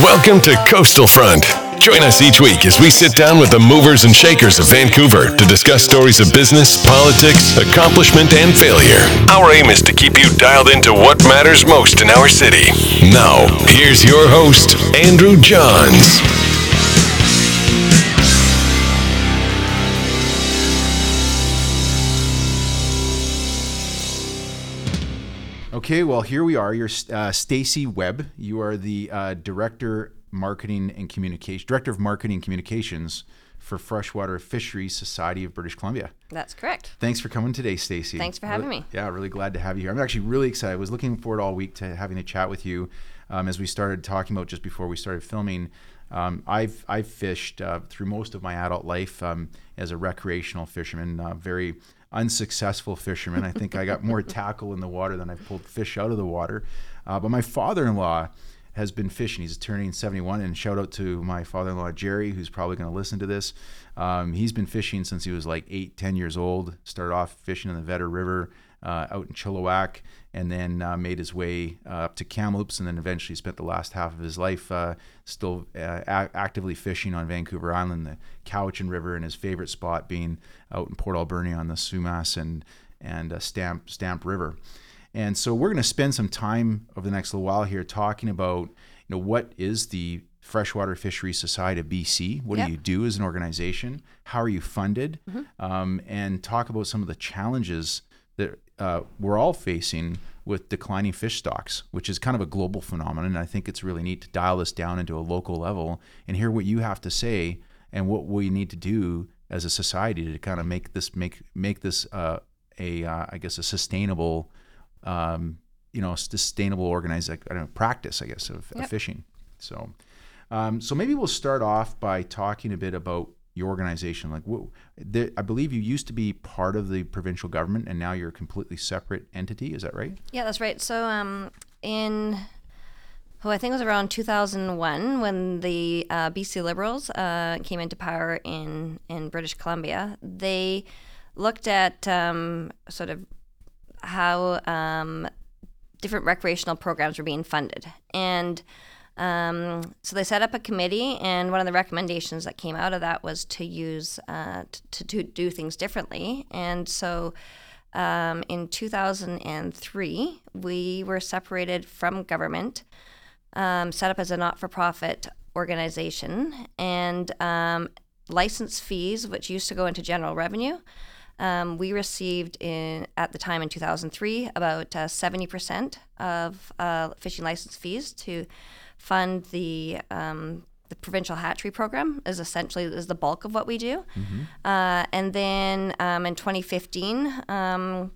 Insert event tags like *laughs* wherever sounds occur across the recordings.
Welcome to Coastal Front. Join us each week as we sit down with the movers and shakers of Vancouver to discuss stories of business, politics, accomplishment, and failure. Our aim is to keep you dialed into what matters most in our city. Now, here's your host, Andrew Johns. Okay, well, here we are. You're uh, Stacy Webb. You are the uh, director marketing and communication director of marketing and communications for Freshwater Fisheries Society of British Columbia. That's correct. Thanks for coming today, Stacy. Thanks for having Really- me. Yeah, really glad to have you here. I'm actually really excited. I was looking forward all week to having a chat with you. Um, as we started talking about just before we started filming, um, I've I've fished uh, through most of my adult life um, as a recreational fisherman. Uh, very unsuccessful fisherman. I think I got more *laughs* tackle in the water than I've pulled fish out of the water. Uh, but my father-in-law has been fishing. He's turning 71, and shout out to my father-in-law Jerry, who's probably going to listen to this. Um, he's been fishing since he was like eight, 10 years old. Started off fishing in the Vedder River uh, out in Chilliwack, and then uh, made his way uh, up to Kamloops, and then eventually spent the last half of his life uh, still uh, a- actively fishing on Vancouver Island, the Cowichan River, and his favorite spot being out in Port Alberni on the Somass and and uh, Stamp Stamp River. And so we're going to spend some time over the next little while here talking about, you know, what is the Freshwater Fisheries Society of BC? What Yep. do you do as an organization? How are you funded? Um, and talk about some of the challenges that uh, we're all facing with declining fish stocks, which is kind of a global phenomenon. And I think it's really neat to dial this down into a local level and hear what you have to say and what we need to do as a society to kind of make this make make this uh, a uh, I guess a sustainable um, you know, sustainable organized I don't know, practice, I guess, of, of fishing. So, um, so maybe we'll start off by talking a bit about your organization. Like, the, I believe you used to be part of the provincial government, and now you're a completely separate entity. Is that right? Yeah, that's right. So, um, in oh, I think was around 2001 when the uh, BC Liberals uh, came into power in in British Columbia. They looked at um, sort of how um, different recreational programs were being funded, and um, so they set up a committee. And one of the recommendations that came out of that was to use uh, to, to do things differently. And so um, in 2003, we were separated from government, um, set up as a not for profit organization, and um, license fees, which used to go into general revenue. Um, we received in at the time in 2003 about uh, 70% of uh, fishing license fees to fund the um, the provincial hatchery program is essentially is the bulk of what we do. Uh, and then um, in 2015, um,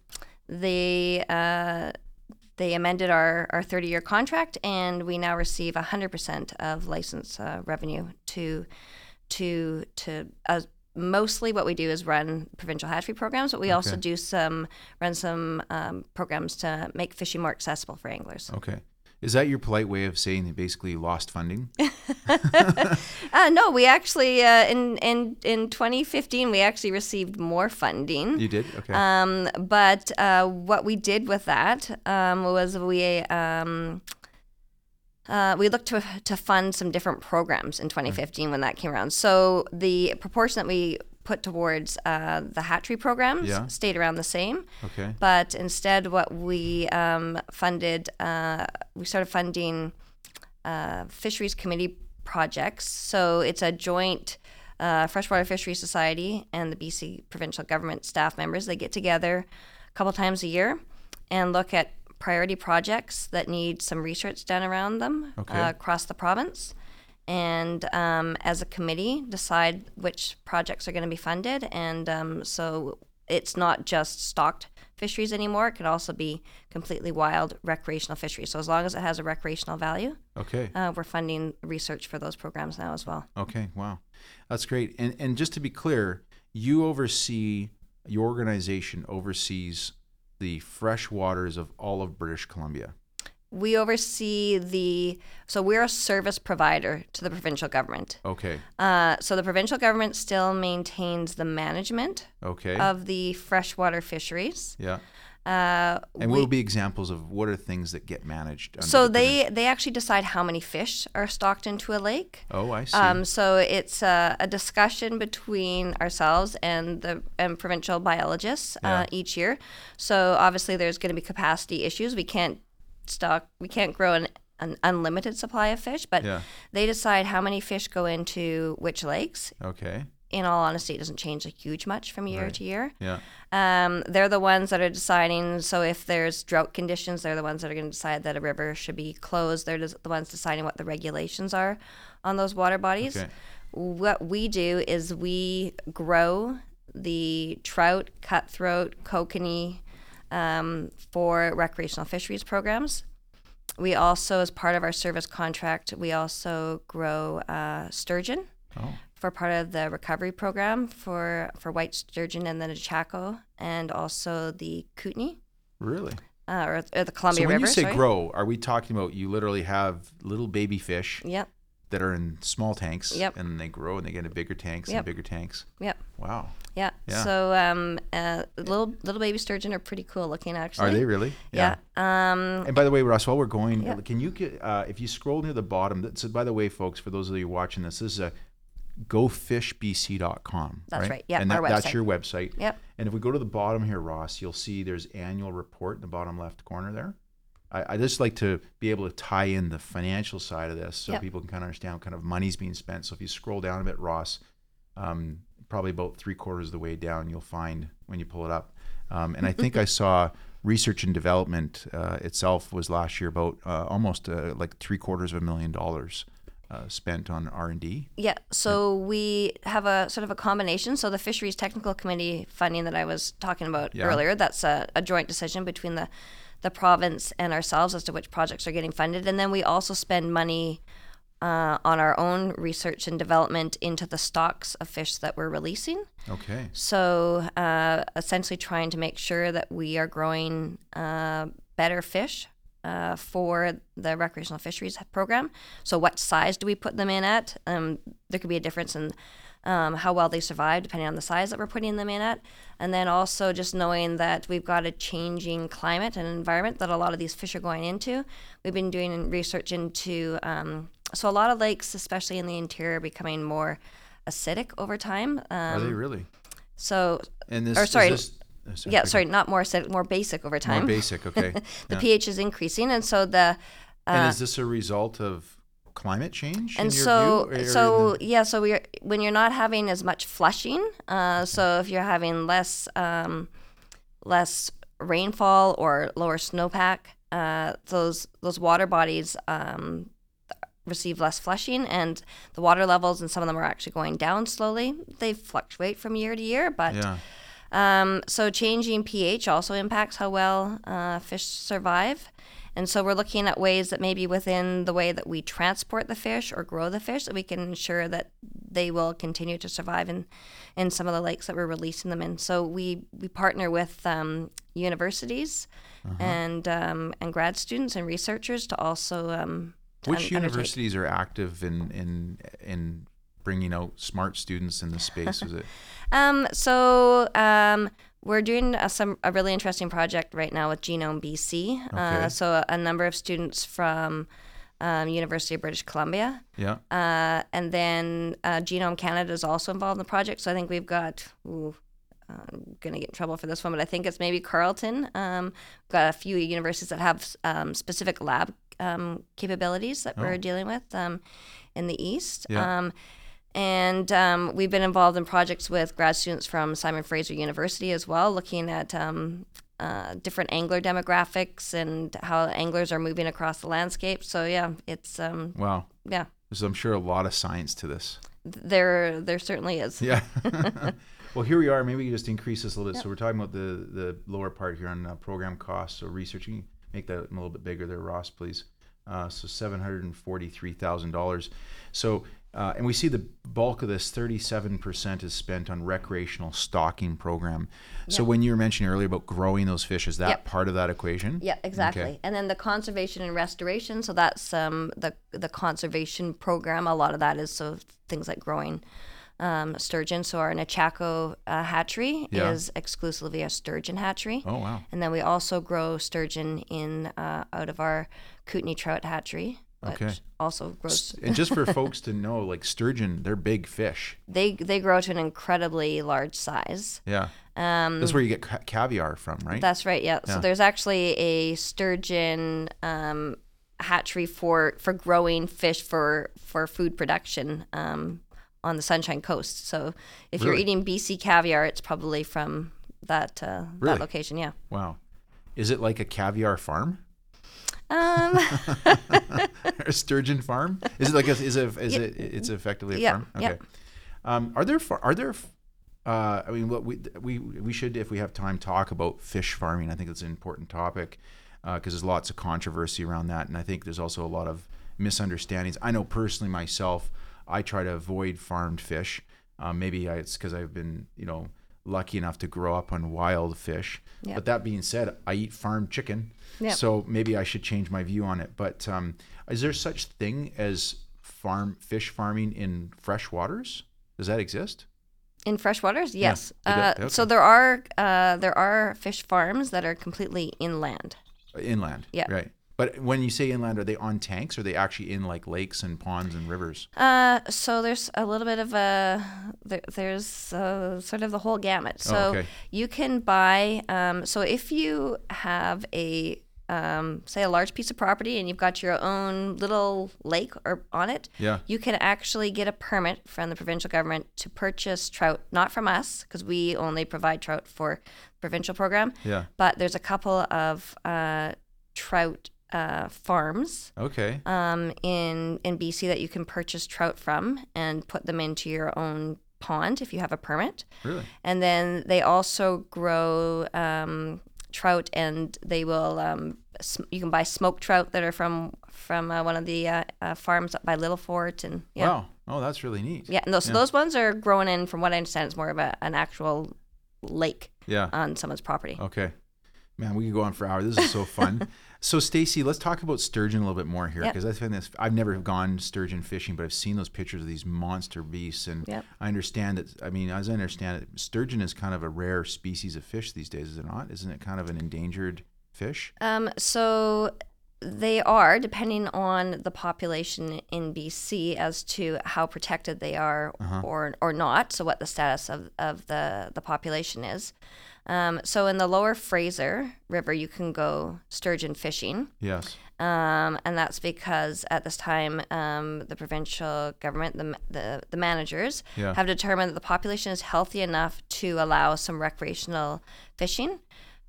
they amended our, our 30 year contract, and we now receive 100% of license uh, revenue to to to uh, mostly what we do is run provincial hatchery programs, but we also do some run some um, programs to make fishing more accessible for anglers. Okay. Is that your polite way of saying they basically lost funding? *laughs* Uh, no, we actually uh, in in in 2015 we actually received more funding. You did? Okay. Um, but uh, what we did with that um, was we um, uh, we looked to to fund some different programs in 2015 when that came around. So the proportion that we put towards uh, the hatchery programs Yeah. stayed around the same. okay. But instead, what we um, funded, uh, we started funding uh, fisheries committee projects. So it's a joint uh, freshwater fisheries society and the BC provincial government staff members. They get together a couple times a year and look at priority projects that need some research done around them Okay. uh, across the province. And um, as a committee, decide which projects are going to be funded. And um, so it's not just stocked fisheries anymore. It can also be completely wild recreational fisheries. So as long as it has a recreational value, Okay. uh, we're funding research for those programs now as well. Okay, wow, that's great. And and just to be clear, you oversee your organization oversees the fresh waters of all of British Columbia. We oversee the, so we're a service provider to the provincial government. Okay, Uh, so the provincial government still maintains the management okay, of the freshwater fisheries. yeah, Uh, And what will be examples of what are things that get managed? under so the they they actually decide how many fish are stocked into a lake. Oh, I see. Um, so it's a, a discussion between ourselves and the and provincial biologists Yeah. uh, each year. So obviously there's going to be capacity issues. We can't stock, we can't grow an, an unlimited supply of fish, but Yeah. they decide how many fish go into which lakes. okay. In all honesty, it doesn't change a huge much from year Right. to year. Yeah. Um, they're the ones that are deciding. So if there's drought conditions, they're the ones that are going to decide that a river should be closed. They're the ones deciding what the regulations are on those water bodies. Okay. What we do is we grow the trout, cutthroat, kokanee um, for recreational fisheries programs. We also, as part of our service contract, we also grow uh, sturgeon Oh. for part of the recovery program for, for white sturgeon and then Nechako and also the Kootenai Really? uh, or, or the Columbia so when River. you say sorry. grow, are we talking about you literally have little baby fish Yep, that are in small tanks Yep. and they grow and they get into bigger tanks Yep. and bigger tanks? yep, Wow. yeah. Yeah. So um, uh, little little baby sturgeon are pretty cool looking actually. Are they really? Yeah. Um, And by the way, Russ, while we're going, Yeah. can you get, uh, if you scroll near the bottom, that, so by the way, folks, for those of you watching this, this is a gofishbc.com. That's right. Yeah, and that, that's your website. Yep. And if we go to the bottom here, Ross, you'll see there's annual report in the bottom left corner there. I, I just like to be able to tie in the financial side of this so Yep. people can kind of understand what kind of money's being spent. So if you scroll down a bit, Ross, um, probably about three quarters of the way down, you'll find when you pull it up. Um, and I think *laughs* I saw research and development uh, itself was last year about uh, almost uh, like three quarters of a million dollars uh, spent on R and D. Yeah, so we have a sort of a combination. So the Fisheries Technical Committee funding that I was talking about Yeah. earlier, that's a, a joint decision between the the province and ourselves as to which projects are getting funded. And then we also spend money uh, on our own research and development into the stocks of fish that we're releasing. Okay. So uh, essentially, trying to make sure that we are growing uh, better fish uh, for the recreational fisheries program. So, what size do we put them in at? Um, there could be a difference in um, how well they survive depending on the size that we're putting them in at. And then also just knowing that we've got a changing climate and environment that a lot of these fish are going into. We've been doing research into, um, so a lot of lakes, especially in the interior, are becoming more acidic over time. Um, Are they really? so, And this, or sorry, this- uh, yeah, sorry, not more acidic, more basic over time. More basic. Okay. *laughs* the Yeah. pH is increasing, and so the and is this a result of climate change? and in your so view, so yeah, so we're when you're not having as much flushing. Uh, so if you're having less um, less rainfall or lower snowpack, uh, those those water bodies um, receive less flushing, and the water levels and some of them are actually going down slowly. They fluctuate from year to year, but yeah. Um, so changing pH also impacts how well uh, fish survive. And so we're looking at ways that maybe within the way that we transport the fish or grow the fish that we can ensure that they will continue to survive in, in some of the lakes that we're releasing them in. So we, we partner with um, universities Uh-huh. and um, and grad students and researchers to also um, to Which un- universities are active in in in bringing out smart students in this space? Is it? *laughs* Um, so um, we're doing a, some a really interesting project right now with Genome BC. Okay. Uh, so a, a number of students from um, University of British Columbia, Yeah. uh, and then uh, Genome Canada is also involved in the project. So I think we've got. Ooh, I'm gonna get in trouble for this one, but I think it's maybe Carleton. Um, got a few universities that have um, specific lab um, capabilities that we're dealing with um, in the east. Yeah. And um, we've been involved in projects with grad students from Simon Fraser University as well, looking at um, uh, different angler demographics and how anglers are moving across the landscape. So yeah, it's um, Wow. yeah, There's, I'm sure, a lot of science to this. there there certainly is. Yeah. *laughs* *laughs* well, here we are. Maybe we can just increase this a little bit. So we're talking about the the lower part here on uh, program costs. or So researching, make that a little bit bigger there, Ross, please. Uh, so seven hundred and forty-three thousand dollars. So. Uh, and we see the bulk of this 37% is spent on recreational stocking program. So when you were mentioning earlier about growing those fish, is that Yep. part of that equation? Yeah, exactly. Okay. And then the conservation and restoration. So that's um, the the conservation program. A lot of that is so things like growing um, sturgeon. So our Nechako uh, hatchery Yeah. is exclusively a sturgeon hatchery. Oh wow. And then we also grow sturgeon in uh, out of our Kootenay trout hatchery, Okay. also grows. and just for *laughs* folks to know, like sturgeon, they're big fish. They they grow to an incredibly large size. Yeah. Um, That's where you get ca- caviar from, right? That's right. Yeah. Yeah. So there's actually a sturgeon um, hatchery for for growing fish for for food production um, on the Sunshine Coast. So if you're eating BC caviar, it's probably from that uh, Really? that location. Yeah. wow. Is it like a caviar farm? Um, a *laughs* sturgeon farm? Is it like a, is it is it it's effectively a Yeah, farm? yeah. Okay. Um, are there far, are there uh, I mean what we we we should if we have time talk about fish farming. I think it's an important topic because there's lots of controversy around that and I think there's also a lot of misunderstandings. I know personally myself I try to avoid farmed fish. Um, maybe I, it's because I've been you know lucky enough to grow up on wild fish. Yeah. But that being said, I eat farmed chicken. Yeah. So maybe I should change my view on it. But um, is there such thing as farm fish farming in fresh waters? Does that exist? in fresh waters, yes. it uh, does- So there are uh, there are fish farms that are completely inland. Inland. Yeah. Right. But when you say inland, are they on tanks? Or are they actually in like lakes and ponds and rivers? Uh, so there's a little bit of a there, there's uh, sort of the whole gamut. So Oh, okay. you can buy. Um, so if you have a um, say a large piece of property and you've got your own little lake or on it, Yeah. you can actually get a permit from the provincial government to purchase trout, not from us because we only provide trout for provincial program. Yeah. But there's a couple of uh, trout uh, farms Okay. um, in in BC that you can purchase trout from and put them into your own pond if you have a permit. Really? And then they also grow um, trout, and they will. Um, sm- you can buy smoked trout that are from from uh, one of the uh, uh, farms up by Little Fort, and yeah, Wow. Oh, that's really neat. yeah. And those, so those ones are growing in, from what I understand, it's more of a, an actual lake Yeah. on someone's property. Okay. Man, we could go on for hours. This is so fun. *laughs* so, Stacy, let's talk about sturgeon a little bit more here Yep. because I find this. I've never gone sturgeon fishing, but I've seen those pictures of these monster beasts, and Yep. I understand that. I mean, as I understand it, sturgeon is kind of a rare species of fish these days, is it not? Isn't it kind of an endangered fish? Um, so they are, depending on the population in BC, as to how protected they are or or not. So what the status of, of the the population is. Um, so in the lower Fraser River, you can go sturgeon fishing. Yes. Um, and that's because at this time, um, the provincial government, the, the, the managers, Yeah. have determined that the population is healthy enough to allow some recreational fishing.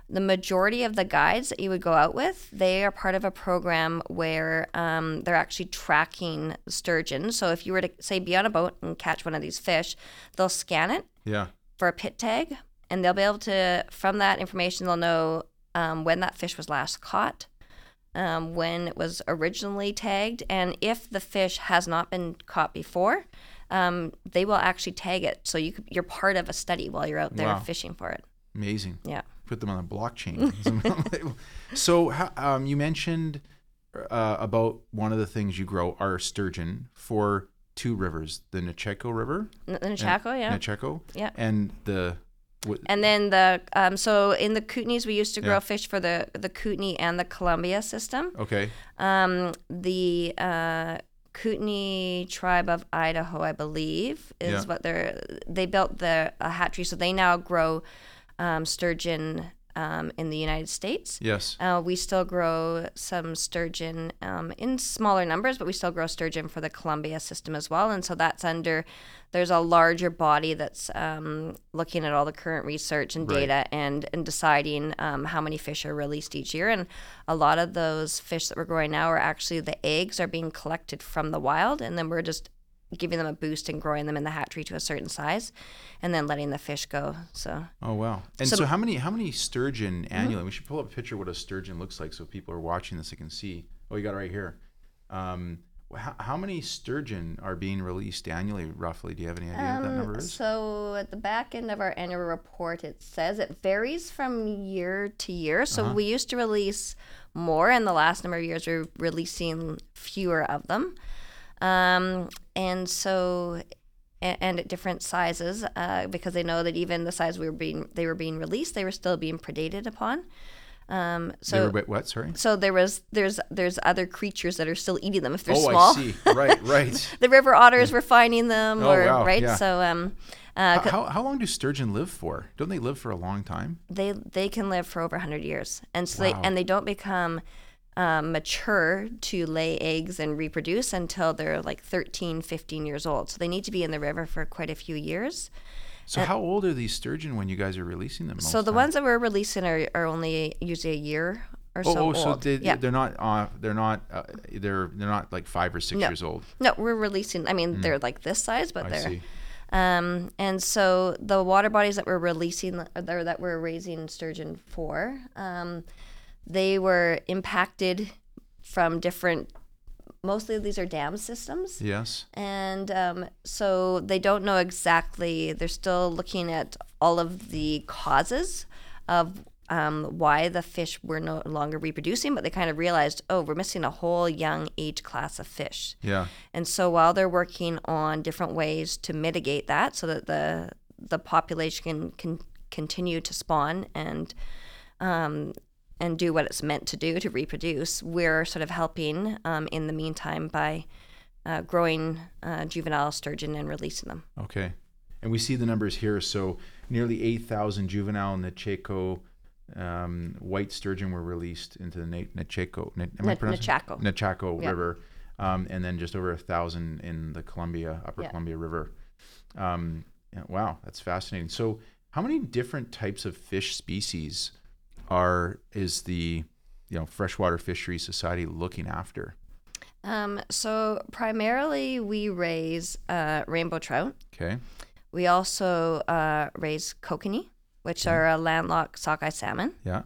The majority of the guides that you would go out with, they are part of a program where um, they're actually tracking sturgeon. So if you were to, say, be on a boat and catch one of these fish, they'll scan it Yeah. for a pit tag, and they'll be able to, from that information, they'll know um, when that fish was last caught, um, when it was originally tagged, and if the fish has not been caught before, um, they will actually tag it. So you could, you're part of a study while you're out there Wow. fishing for it. Amazing. Yeah. Put them on a blockchain. *laughs* *laughs* so, how, um, you mentioned uh, about one of the things you grow are sturgeon for two rivers: the Nechako River, the Chaco, yeah. Nechako, Yeah. and the what, And then the um, so in the Kootenays we used to grow Yeah. fish for the the Kootenay and the Columbia system. okay, Um, the uh, Kootenai tribe of Idaho, I believe, is Yeah. what they're. They built the a hatchery, so they now grow um, sturgeon um, in the United States. yes, Uh, we still grow some sturgeon um, in smaller numbers, but we still grow sturgeon for the Columbia system as well. And so that's under, there's a larger body that's um, looking at all the current research and Right. data and, and deciding um, how many fish are released each year. And a lot of those fish that we're growing now are actually the eggs are being collected from the wild, and then we're just giving them a boost and growing them in the hatchery to a certain size, and then letting the fish go. So Oh wow! And So- so, how many how many sturgeon Mm-hmm. annually? We should pull up a picture of what a sturgeon looks like so people are watching this they can see. Oh, you got it right here. Um, how, how many sturgeon are being released annually, roughly? Do you have any idea what that Um, number is? So at the back end of our annual report, it says it varies from year to year. So Uh-huh. we used to release more, and the last number of years we're releasing fewer of them. Um, and so a- and at different sizes uh, because they know that even the size we were being they were being released, they were still being predated upon. Um, They so were what, what? Sorry. so there was there's there's other creatures that are still eating them if they're oh, small. I see. *laughs* Right, right. *laughs* the river otters were finding them, Oh, or wow, right. yeah. So um, uh, how, how, how long do sturgeon live for? Don't they live for a long time? they they can live for over 100 years and so Wow. they and they don't become um, mature to lay eggs and reproduce until they're like 13 15 years old so they need to be in the river for quite a few years So how old are these sturgeon when you guys are releasing them? so the time? ones that we're releasing are, are only usually a year or Oh, so oh, old so they, yeah they're not uh, they're not uh, they're they're not like five or six No. years old. no we're releasing i mean they're like this size but. I they're see. Um, and so the water bodies that we're releasing, or that we're raising sturgeon for, um, they were impacted from different. Mostly these are dam systems, Yes. and um, so they don't know exactly. They're still looking at all of the causes of um, why the fish were no longer reproducing, but they kind of realized, oh, we're missing a whole young age class of fish. Yeah. And so while they're working on different ways to mitigate that so that the the population can, can continue to spawn and um, and do what it's meant to do to reproduce, we're sort of helping um, in the meantime by uh, growing uh, juvenile sturgeon and releasing them. Okay. And we see the numbers here. So nearly 8,000 juvenile Necheco um, white sturgeon were released into the Na- Necheco, Ne- am I Ne- pronouncing- Nechako. Nechako Yeah. River. Um, and then just over a thousand in the Columbia, Upper Yeah. Columbia River. Um, wow, that's fascinating. So, how many different types of fish species are is the you know freshwater fishery society looking after? Um, so primarily we raise uh, rainbow trout. Okay, We also uh, raise kokanee, which are a landlocked sockeye salmon. yeah,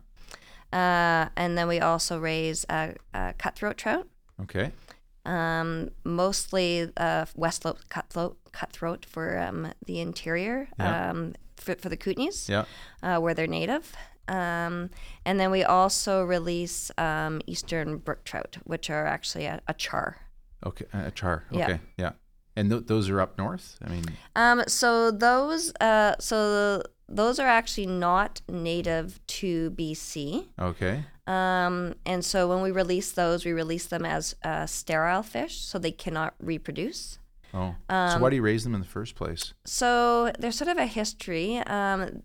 Uh, and then we also raise uh, uh, cutthroat trout, okay, um, mostly uh, west slope cutthroat, cutthroat for um, the interior, Yeah. um, for, for the kootenays, yeah, uh, where they're native. Um, and then we also release um, eastern brook trout, which are actually a, a char. okay, a char. Okay, yeah, and th- those are up north. I mean, Um, so those, uh, so those are actually not native to BC. okay, Um, and so when we release those, we release them as uh, sterile fish, so they cannot reproduce. oh, so Um, why do you raise them in the first place? So there's sort of a history. Um,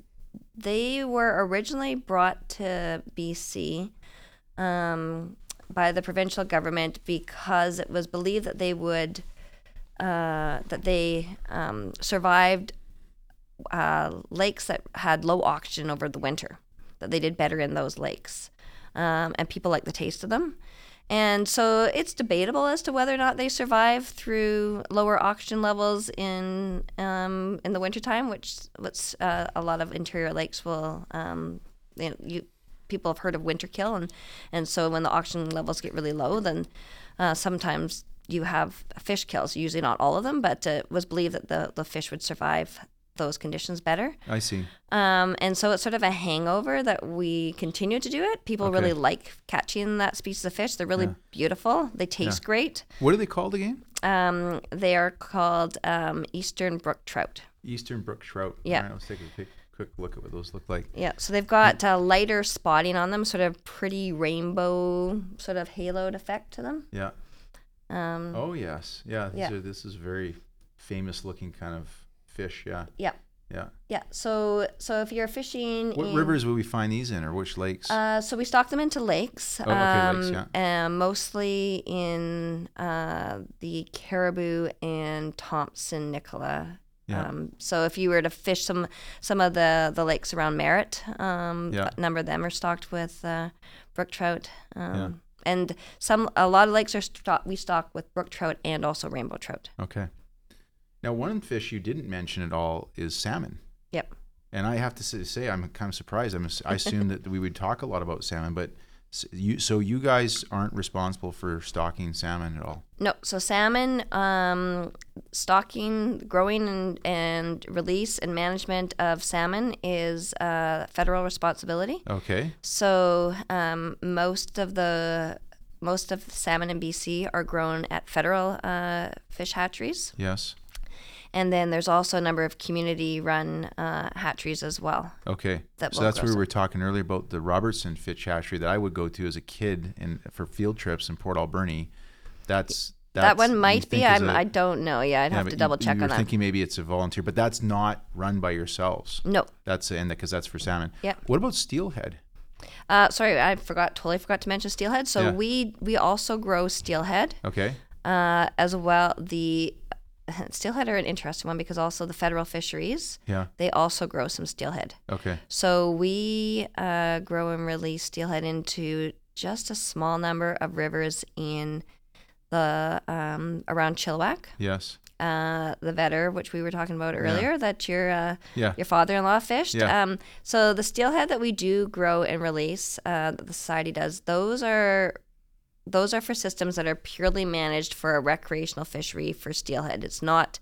they were originally brought to BC um, by the provincial government because it was believed that they would uh, that they um, survived uh, lakes that had low oxygen over the winter. That they did better in those lakes, um, and people like the taste of them. And so it's debatable as to whether or not they survive through lower oxygen levels in um, in the wintertime, which which uh, a lot of interior lakes will. Um, you, know, you people have heard of winter kill, and and so when the oxygen levels get really low, then uh, sometimes you have fish kills. Usually not all of them, but uh, it was believed that the the fish would survive those conditions better. I see. Um, and so it's sort of a hangover that we continue to do it. People Okay. really like catching that species of fish. They're really Yeah. beautiful. They taste great. What are they called again? Um, they are called um, eastern brook trout. Eastern brook trout. Yeah. Right, let's take a quick, quick look at what those look like. Yeah, so they've got uh, lighter spotting on them, sort of pretty rainbow, sort of haloed effect to them. Yeah. Um, Oh yes, yeah. Yeah. are, this is very famous looking kind of fish. Yeah, Yeah, yeah. yeah. So, so if you're fishing, What in, rivers will we find these in, or which lakes? Uh, so we stock them into lakes. Oh, okay, lakes, um, and mostly in uh, the Cariboo and Thompson Nicola. Yeah. Um, so if you were to fish some some of the, the lakes around Merritt, um, Yeah. a number of them are stocked with uh, brook trout. Um, Yeah. And some a lot of lakes are stock, we stock with brook trout and also rainbow trout. okay. Now, one fish you didn't mention at all is salmon. Yep. And I have to say, I'm kind of surprised. I'm, I assumed that we would talk a lot about salmon, but you, so you guys aren't responsible for stocking salmon at all. No, so salmon um, stocking, growing, and, and release and management of salmon is uh, federal responsibility. Okay. So um, most of the most of the salmon in BC are grown at federal uh, fish hatcheries, Yes. And then there's also a number of community-run uh, hatcheries as well. Okay. That so that's where we were talking earlier about the Robertson Fitch Hatchery that I would go to as a kid and for field trips in Port Alberni. That's, that one might be. I'm, a- I don't know. Yeah, I'd yeah, have to double check you on that. thinking maybe it's a volunteer, but that's not run by yourselves. No. That's and because that's for salmon. Yeah. What about steelhead? Uh, sorry, I forgot. Totally forgot to mention steelhead. So Yeah. we we also grow steelhead. Okay. uh, as well. The *laughs* steelhead are an interesting one because also the federal fisheries Yeah. they also grow some steelhead. Okay. So we uh, grow and release steelhead into just a small number of rivers in the um, around Chilliwack, Yes. uh, the Vedder, which we were talking about earlier, that your uh, Yeah. your father-in-law fished. Yeah. Um, so the steelhead that we do grow and release, uh, that the society does, those are those are for systems that are purely managed for a recreational fishery for steelhead. It's not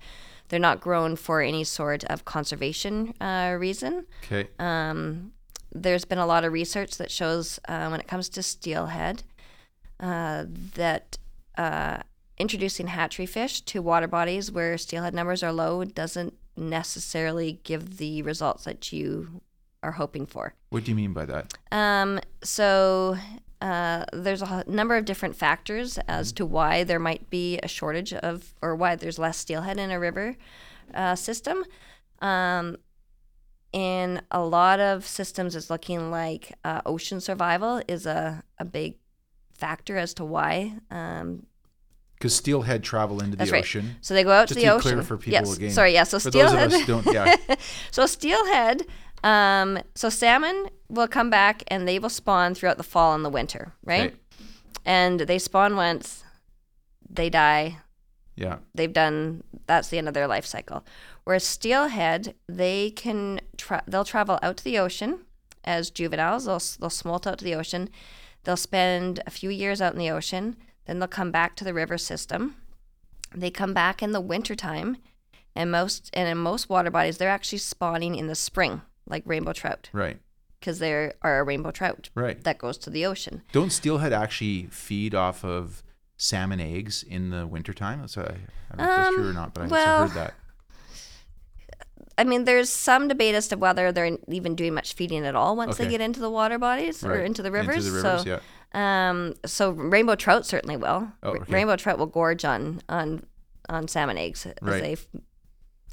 they're not grown for any sort of conservation uh, reason. Okay. Um, there's been a lot of research that shows uh, when it comes to steelhead uh, that uh, introducing hatchery fish to water bodies where steelhead numbers are low doesn't necessarily give the results that you are hoping for. what do you mean by that? Um, so uh, there's a number of different factors as to why there might be a shortage of, or why there's less steelhead in a river uh, system. Um, in a lot of systems, it's looking like uh, ocean survival is a, a big factor as to why. Um, Because steelhead travel into the right. ocean. So they go out Just to the to ocean. clear for people yes. again. Sorry. Yeah. So For those of steelhead. us don't, yeah. *laughs* so steelhead, um, so salmon will come back and they will spawn throughout the fall and the winter, right? And they spawn once, they die. Yeah. They've done. That's the end of their life cycle. Whereas steelhead, they can tra- they'll travel out to the ocean as juveniles. They'll they'll smolt out to the ocean. They'll spend a few years out in the ocean. Then they'll come back to the river system. They come back in the wintertime, and most and in most water bodies, they're actually spawning in the spring, like rainbow trout, Right. because there are a rainbow trout Right. that goes to the ocean. Don't steelhead actually feed off of salmon eggs in the wintertime? So I, I don't know if that's true or not, but I Um, well, heard that. I mean, there's some debate as to whether they're even doing much feeding at all once they get into the water bodies or into the rivers. Into the rivers, so, yeah. um, so rainbow trout certainly will. Oh, okay. Rainbow trout will gorge on on on salmon eggs as they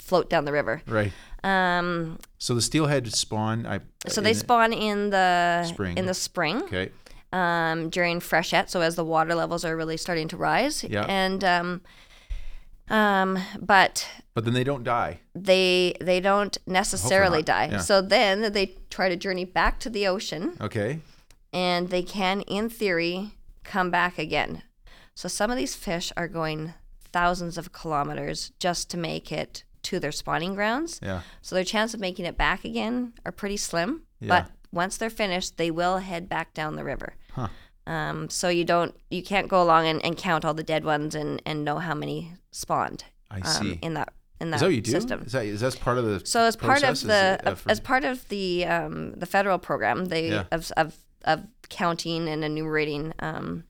float down the river. Right. Um, So the steelhead spawn. I so they spawn in the Spring. in the spring Okay. um, during freshet. So as the water levels are really starting to rise, Yeah. and um, um, but But then they don't die. they they don't necessarily die. yeah. So then they try to journey back to the ocean, Okay. and they can, in theory, come back again. So some of these fish are going thousands of kilometers just to make it to their spawning grounds. Yeah. So their chance of making it back again are pretty slim. Yeah. But once they're finished, they will head back down the river. Huh. Um, so you don't you can't go along and, and count all the dead ones and, and know how many spawned. I um, see. in that in that Is that what you do? system. Is that is that part of the So as part of process? Is the it, uh, for- as part of the um, the federal program, they Yeah. of, of of counting and enumerating um,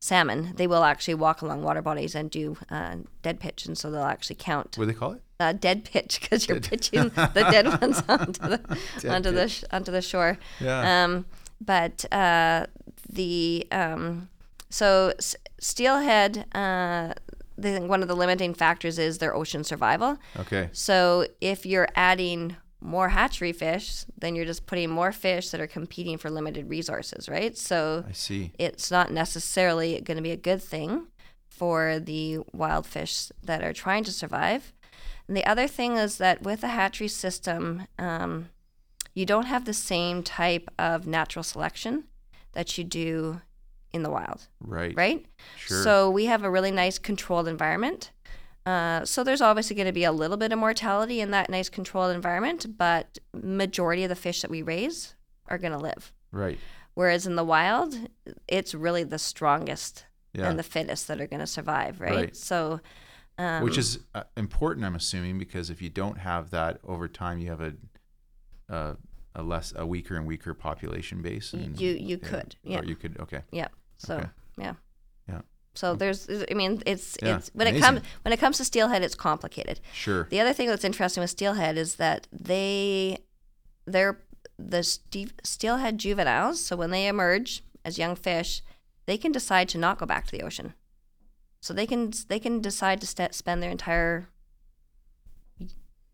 salmon, they will actually walk along water bodies and do uh, dead pitch, and so they'll actually count what do they call it? uh, dead pitch because you're pitching the dead *laughs* ones onto the Dead onto the sh- onto the shore. Yeah. Um, but uh, the um, so s- steelhead, uh, think one of the limiting factors is their ocean survival. Okay. So if you're adding more hatchery fish, then you're just putting more fish that are competing for limited resources, right? So I see. it's not necessarily going to be a good thing for the wild fish that are trying to survive. And the other thing is that with a hatchery system, um, you don't have the same type of natural selection that you do in the wild, Right. right? Sure. So we have a really nice controlled environment. Uh, so there's obviously going to be a little bit of mortality in that nice controlled environment, but majority of the fish that we raise are going to live. Right. Whereas in the wild, it's really the strongest Yeah. and the fittest that are going to survive, right? Right. So, um, Which is uh, important, I'm assuming, because if you don't have that over time, you have a a, a less a weaker and weaker population base. And, you you could, yeah, Or you could. Okay. yeah. So Okay. yeah, Yeah. So hmm. there's, I mean, it's Yeah, it's when it comes when it comes to steelhead, it's complicated. Sure. The other thing that's interesting with steelhead is that they, they're the steelhead juveniles. So when they emerge as young fish, they can decide to not go back to the ocean. So they can they can decide to st- spend their entire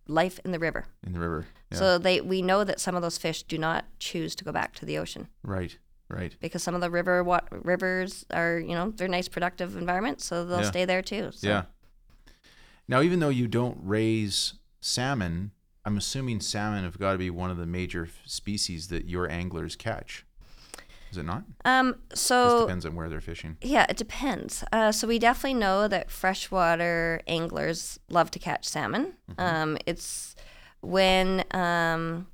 life in the river. In the river. Yeah. So they we know that some of those fish do not choose to go back to the ocean right. Right. because some of the river wa- rivers are you know they're nice productive environments, so they'll Yeah. stay there too. So. Yeah. Now, even though you don't raise salmon, I'm assuming salmon have got to be one of the major f- species that your anglers catch. Is it not? Um. This So depends on where they're fishing. Yeah, it depends. Uh, so we definitely know that freshwater anglers love to catch salmon. Um, it's when um,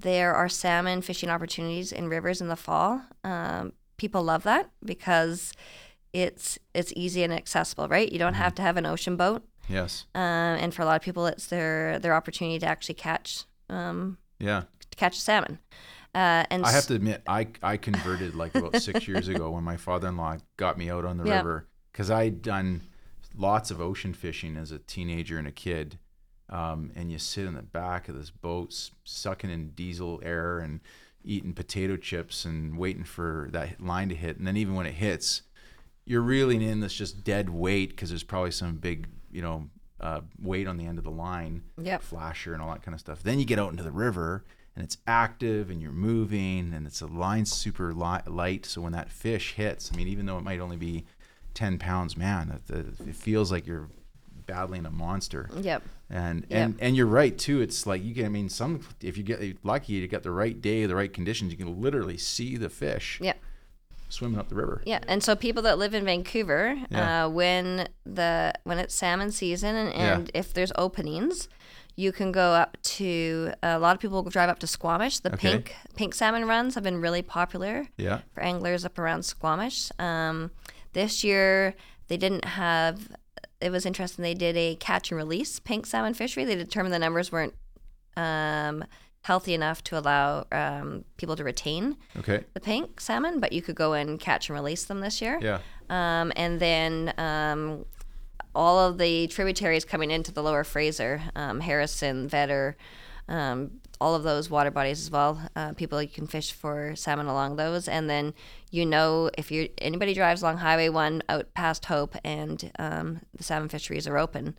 there are salmon fishing opportunities in rivers in the fall. Um, people love that because it's it's easy and accessible, right? You don't have to have an ocean boat, Yes. um, and for a lot of people, it's their their opportunity to actually catch um, Yeah. to catch salmon. Uh, and I have to admit, I I converted like about six *laughs* years ago when my father-in-law got me out on the Yeah. river because I'd done lots of ocean fishing as a teenager and a kid. Um, and you sit in the back of this boat, sucking in diesel air and eating potato chips and waiting for that line to hit. And then even when it hits, you're reeling in this just dead weight because there's probably some big, you know, uh, weight on the end of the line, Yep. flasher and all that kind of stuff. Then you get out into the river and it's active and you're moving and it's a line super li- light. So when that fish hits, I mean, even though it might only be 10 pounds, man, it, it feels like you're battling a monster. Yep. And Yep. and and you're right too. It's like you can. I mean, some if you get lucky, you get the right day, the right conditions, you can literally see the fish Yep. swimming up the river. Yeah, and so people that live in Vancouver, Yeah. uh, when the when it's salmon season and, and if there's openings, you can go up to a lot of people drive up to Squamish. The Okay. pink pink salmon runs have been really popular Yeah. for anglers up around Squamish. Um, this year they didn't have. It was interesting. They did a catch and release pink salmon fishery. They determined the numbers weren't um, healthy enough to allow um, people to retain Okay. the pink salmon, but you could go and catch and release them this year. Yeah. Um, and then um, all of the tributaries coming into the lower Fraser, um, Harrison, Vedder, um, all of those water bodies as well. Uh, people you can fish for salmon along those, and then you know if you anybody drives along Highway One out past Hope and um, the salmon fisheries are open,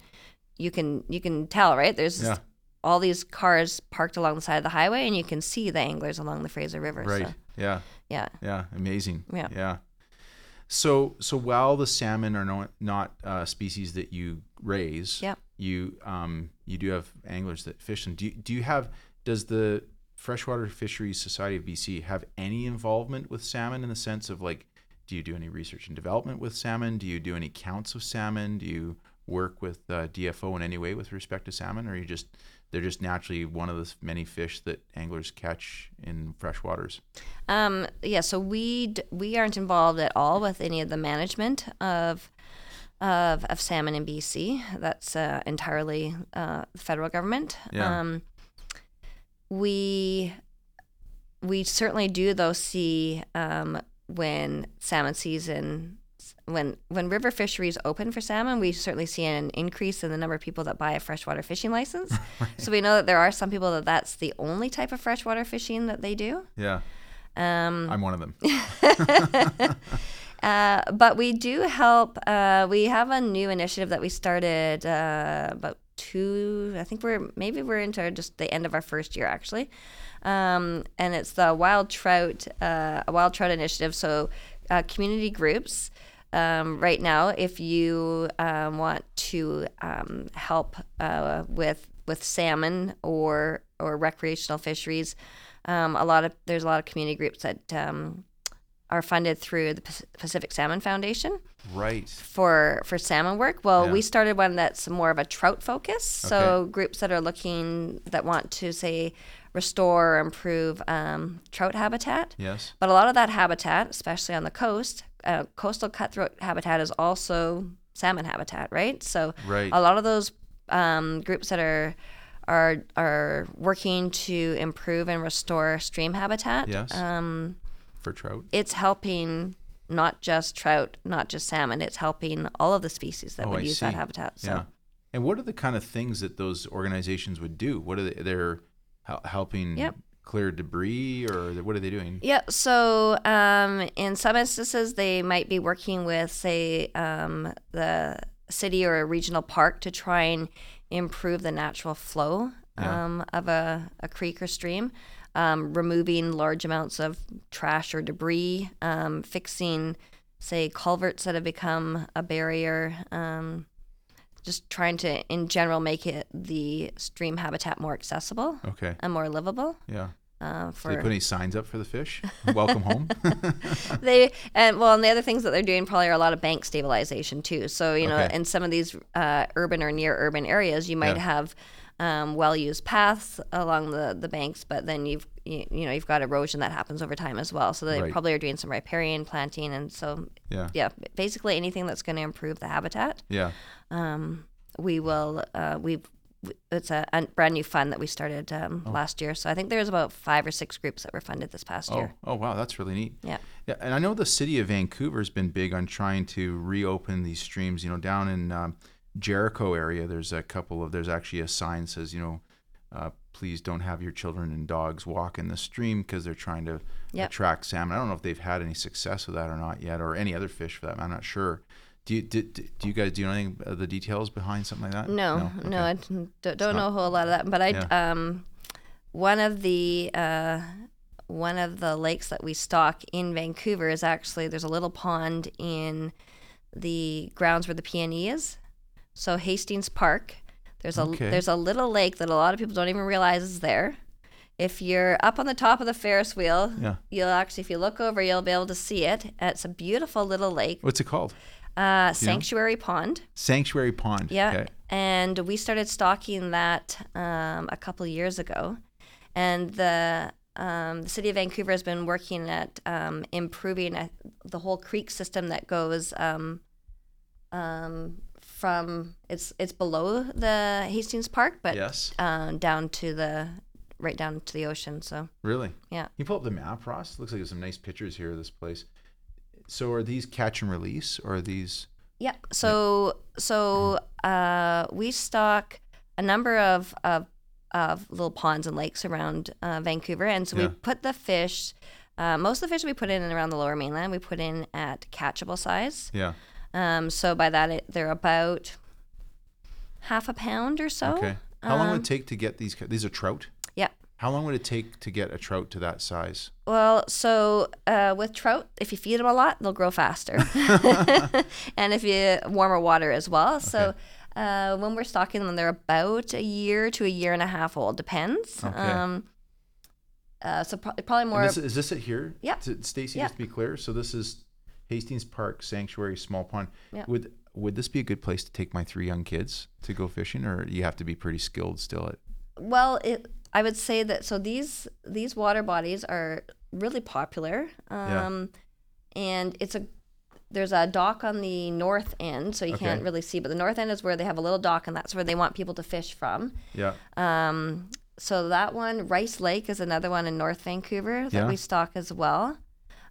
you can you can tell right. There's Yeah. all these cars parked along the side of the highway, and you can see the anglers along the Fraser River. Right. So, Yeah. yeah. Yeah. Amazing. Yeah. Yeah. So so while the salmon are not not uh, species that you raise, Yeah. you um you do have anglers that fish them. Do you, do you have does the Freshwater Fisheries Society of BC have any involvement with salmon in the sense of like do you do any research and development with salmon? Do you do any counts of salmon? Do you work with uh, DFO in any way with respect to salmon, or are you just they're just naturally one of the many fish that anglers catch in freshwaters? Um, yeah, so we d- we aren't involved at all with any of the management of of, of salmon in BC. That's uh, entirely uh, federal government. Yeah. Um, we we certainly do though see um, when salmon season when when river fisheries open for salmon, we certainly see an increase in the number of people that buy a freshwater fishing license. *laughs* So we know that there are some people that that's the only type of freshwater fishing that they do. Yeah, Um, I'm one of them. *laughs* uh, but we do help. Uh, we have a new initiative that we started uh, about two. I think we're maybe we're into just the end of our first year actually, um, and it's the wild trout uh, a wild trout initiative. So uh, community groups. Um, right now, if you um, want to um, help uh, with with salmon or or recreational fisheries, um, a lot of there's a lot of community groups that um, are funded through the Pacific Salmon Foundation Right. for for salmon work. Well, Yeah. we started one that's more of a trout focus. So groups that are looking that want to say restore or improve um, trout habitat. Yes. But a lot of that habitat, especially on the coast, uh, coastal cutthroat habitat is also salmon habitat, right? So Right. a lot of those um, groups that are are are working to improve and restore stream habitat. Yes. Um, For trout. it's helping not just trout, not just salmon. It's helping all of the species that Oh, would I use that habitat. So Yeah. And what are the kind of things that those organizations would do? What are they? They're helping Yep. clear debris, or what are they doing? Yeah, so um, in some instances, they might be working with, say, um, the city or a regional park to try and improve the natural flow Yeah. um, of a, a creek or stream, um, removing large amounts of trash or debris, um, fixing, say, culverts that have become a barrier. Um, just trying to, in general, make it the stream habitat more accessible Okay. and more livable. Yeah. Uh, for they put any signs up for the fish? Welcome home. *laughs* *laughs* they and well, and the other things that they're doing probably are a lot of bank stabilization too. So you know, Okay. in some of these uh, urban or near urban areas, you might Yeah. have um, well-used paths along the, the banks, but then you've you, you know you've got erosion that happens over time as well. So they Right. probably are doing some riparian planting, and so yeah. yeah, basically anything that's going to improve the habitat, Yeah. um, we will uh, we. It's a, a brand new fund that we started um, last year. So I think there's about five or six groups that were funded this past Oh. year. Oh. Wow. That's really neat. Yeah. Yeah, and I know the city of Vancouver's been big on trying to reopen these streams. You know, down in um, Jericho area, there's a couple of. There's actually a sign that says, you know, uh, please don't have your children and dogs walk in the stream because they're trying to Yep. attract salmon. I don't know if they've had any success with that or not yet, or any other fish for that. I'm not sure. Do you do, do you guys do you know anything of the details behind something like that? No, no, I Okay. d- don't, don't know a whole lot of that. But I, Yeah. um, one of the uh, one of the lakes that we stock in Vancouver is actually there's a little pond in the grounds where the PNE is. So Hastings Park. There's a Okay. there's a little lake that a lot of people don't even realize is there. If you're up on the top of the Ferris wheel, Yeah. you'll actually, if you look over, you'll be able to see it. It's a beautiful little lake, What's it called? uh, Sanctuary Pond. Sanctuary Pond. Yeah, Okay. and we started stocking that um, a couple years ago, and the um, the city of Vancouver has been working at um, improving uh, the whole creek system that goes um, um, from it's it's below the Hastings Park, but Yes. um, down to the right down to the ocean. So Really? yeah, Can you pull up the map, Ross? Looks like there's some nice pictures here of this place. So are these catch and release or are these Yeah. So so uh, we stock a number of, of of little ponds and lakes around uh, Vancouver, and so Yeah. we put the fish. Uh, most of the fish we put in and around the Lower Mainland, we put in at catchable size. Yeah. Um, so by that, it, they're about half a pound or so. Okay. How long would Um, it take to get these these are trout? Yeah. How long would it take to get a trout to that size? Well, so uh, with trout, if you feed them a lot, they'll grow faster, *laughs* *laughs* and if you warmer water as well. So uh, when we're stocking them, they're about a year to a year and a half old, depends. Okay. Um, uh, so pro- probably more. This, is this it here? Yeah. Stacy, Yeah. just to be clear, so this is Hastings Park Sanctuary Small Pond. Yeah. Would would this be a good place to take my three young kids to go fishing, or you have to be pretty skilled still at? Well, it, I would say that so these these water bodies are really popular, Yeah. um, and it's a there's a dock on the north end, so you Okay. can't really see, but the north end is where they have a little dock, and that's where they want people to fish from. Yeah. Um, so that one, Rice Lake, is another one in North Vancouver that Yeah. we stock as well.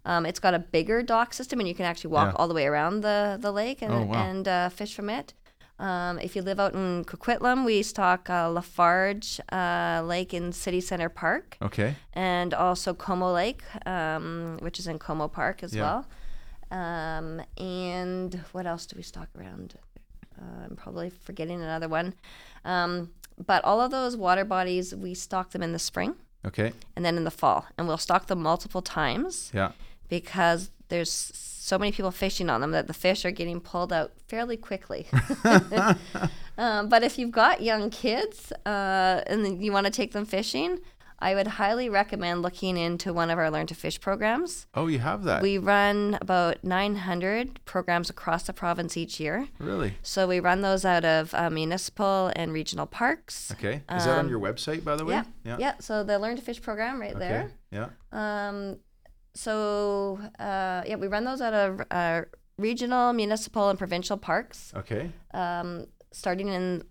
Um, it's got a bigger dock system, and you can actually walk Yeah. all the way around the, the lake and, Oh, wow. and uh, fish from it. Um, if you live out in Coquitlam, we stock uh, Lafarge uh, Lake in City Center Park, Okay. and also Como Lake, um, which is in Como Park as Yeah. well. Um, and what else do we stock around? Uh, I'm probably forgetting another one. Um, but all of those water bodies, we stock them in the spring Okay. and then in the fall, and we'll stock them multiple times Yeah. because there's so many people fishing on them that the fish are getting pulled out fairly quickly. *laughs* *laughs* um, but if you've got young kids uh, and then you want to take them fishing, I would highly recommend looking into one of our Learn to Fish programs. Oh, you have that. We run about 900 programs across the province each year. really? So we run those out of uh, municipal and regional parks. Okay. Is that on your website, by the way? Um, Yeah, yeah. So the Learn to Fish program right Okay. there. Yeah. Um, so uh, yeah, we run those out of uh, regional, municipal, and provincial parks. Okay. Um, starting in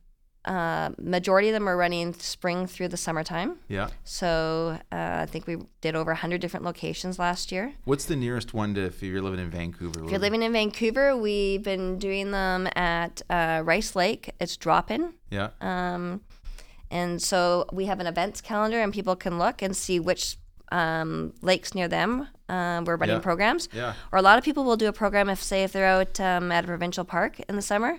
uh, majority of them are running spring through the summertime. Yeah. So uh, I think we did over 100 different locations last year. What's the nearest one to if you're living in Vancouver? If you're living in Vancouver, we've been doing them at uh, Rice Lake. It's drop in. Yeah. Um, and so we have an events calendar, and people can look and see which um, lakes near them uh, we're running Yeah. programs. Yeah. Or a lot of people will do a program if, say, if they're out um, at a provincial park in the summer.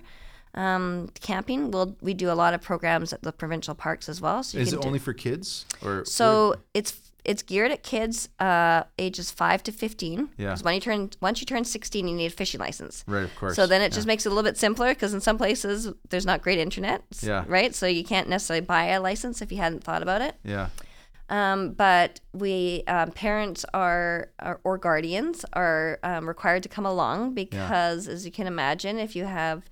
Um, camping, we'll we do a lot of programs at the provincial parks as well. So you Is it do- only for kids or so it's it's geared at kids uh, ages five to fifteen. Yeah. 'Cause When you turn once you turn sixteen, you need a fishing license. Right, of course. So then it just makes it a little bit simpler because in some places there's not great internet. Yeah. Right. So you can't necessarily buy a license if you hadn't thought about it. Yeah. Um, but we um, parents are, are or guardians are um, required to come along because, as you can imagine, if you have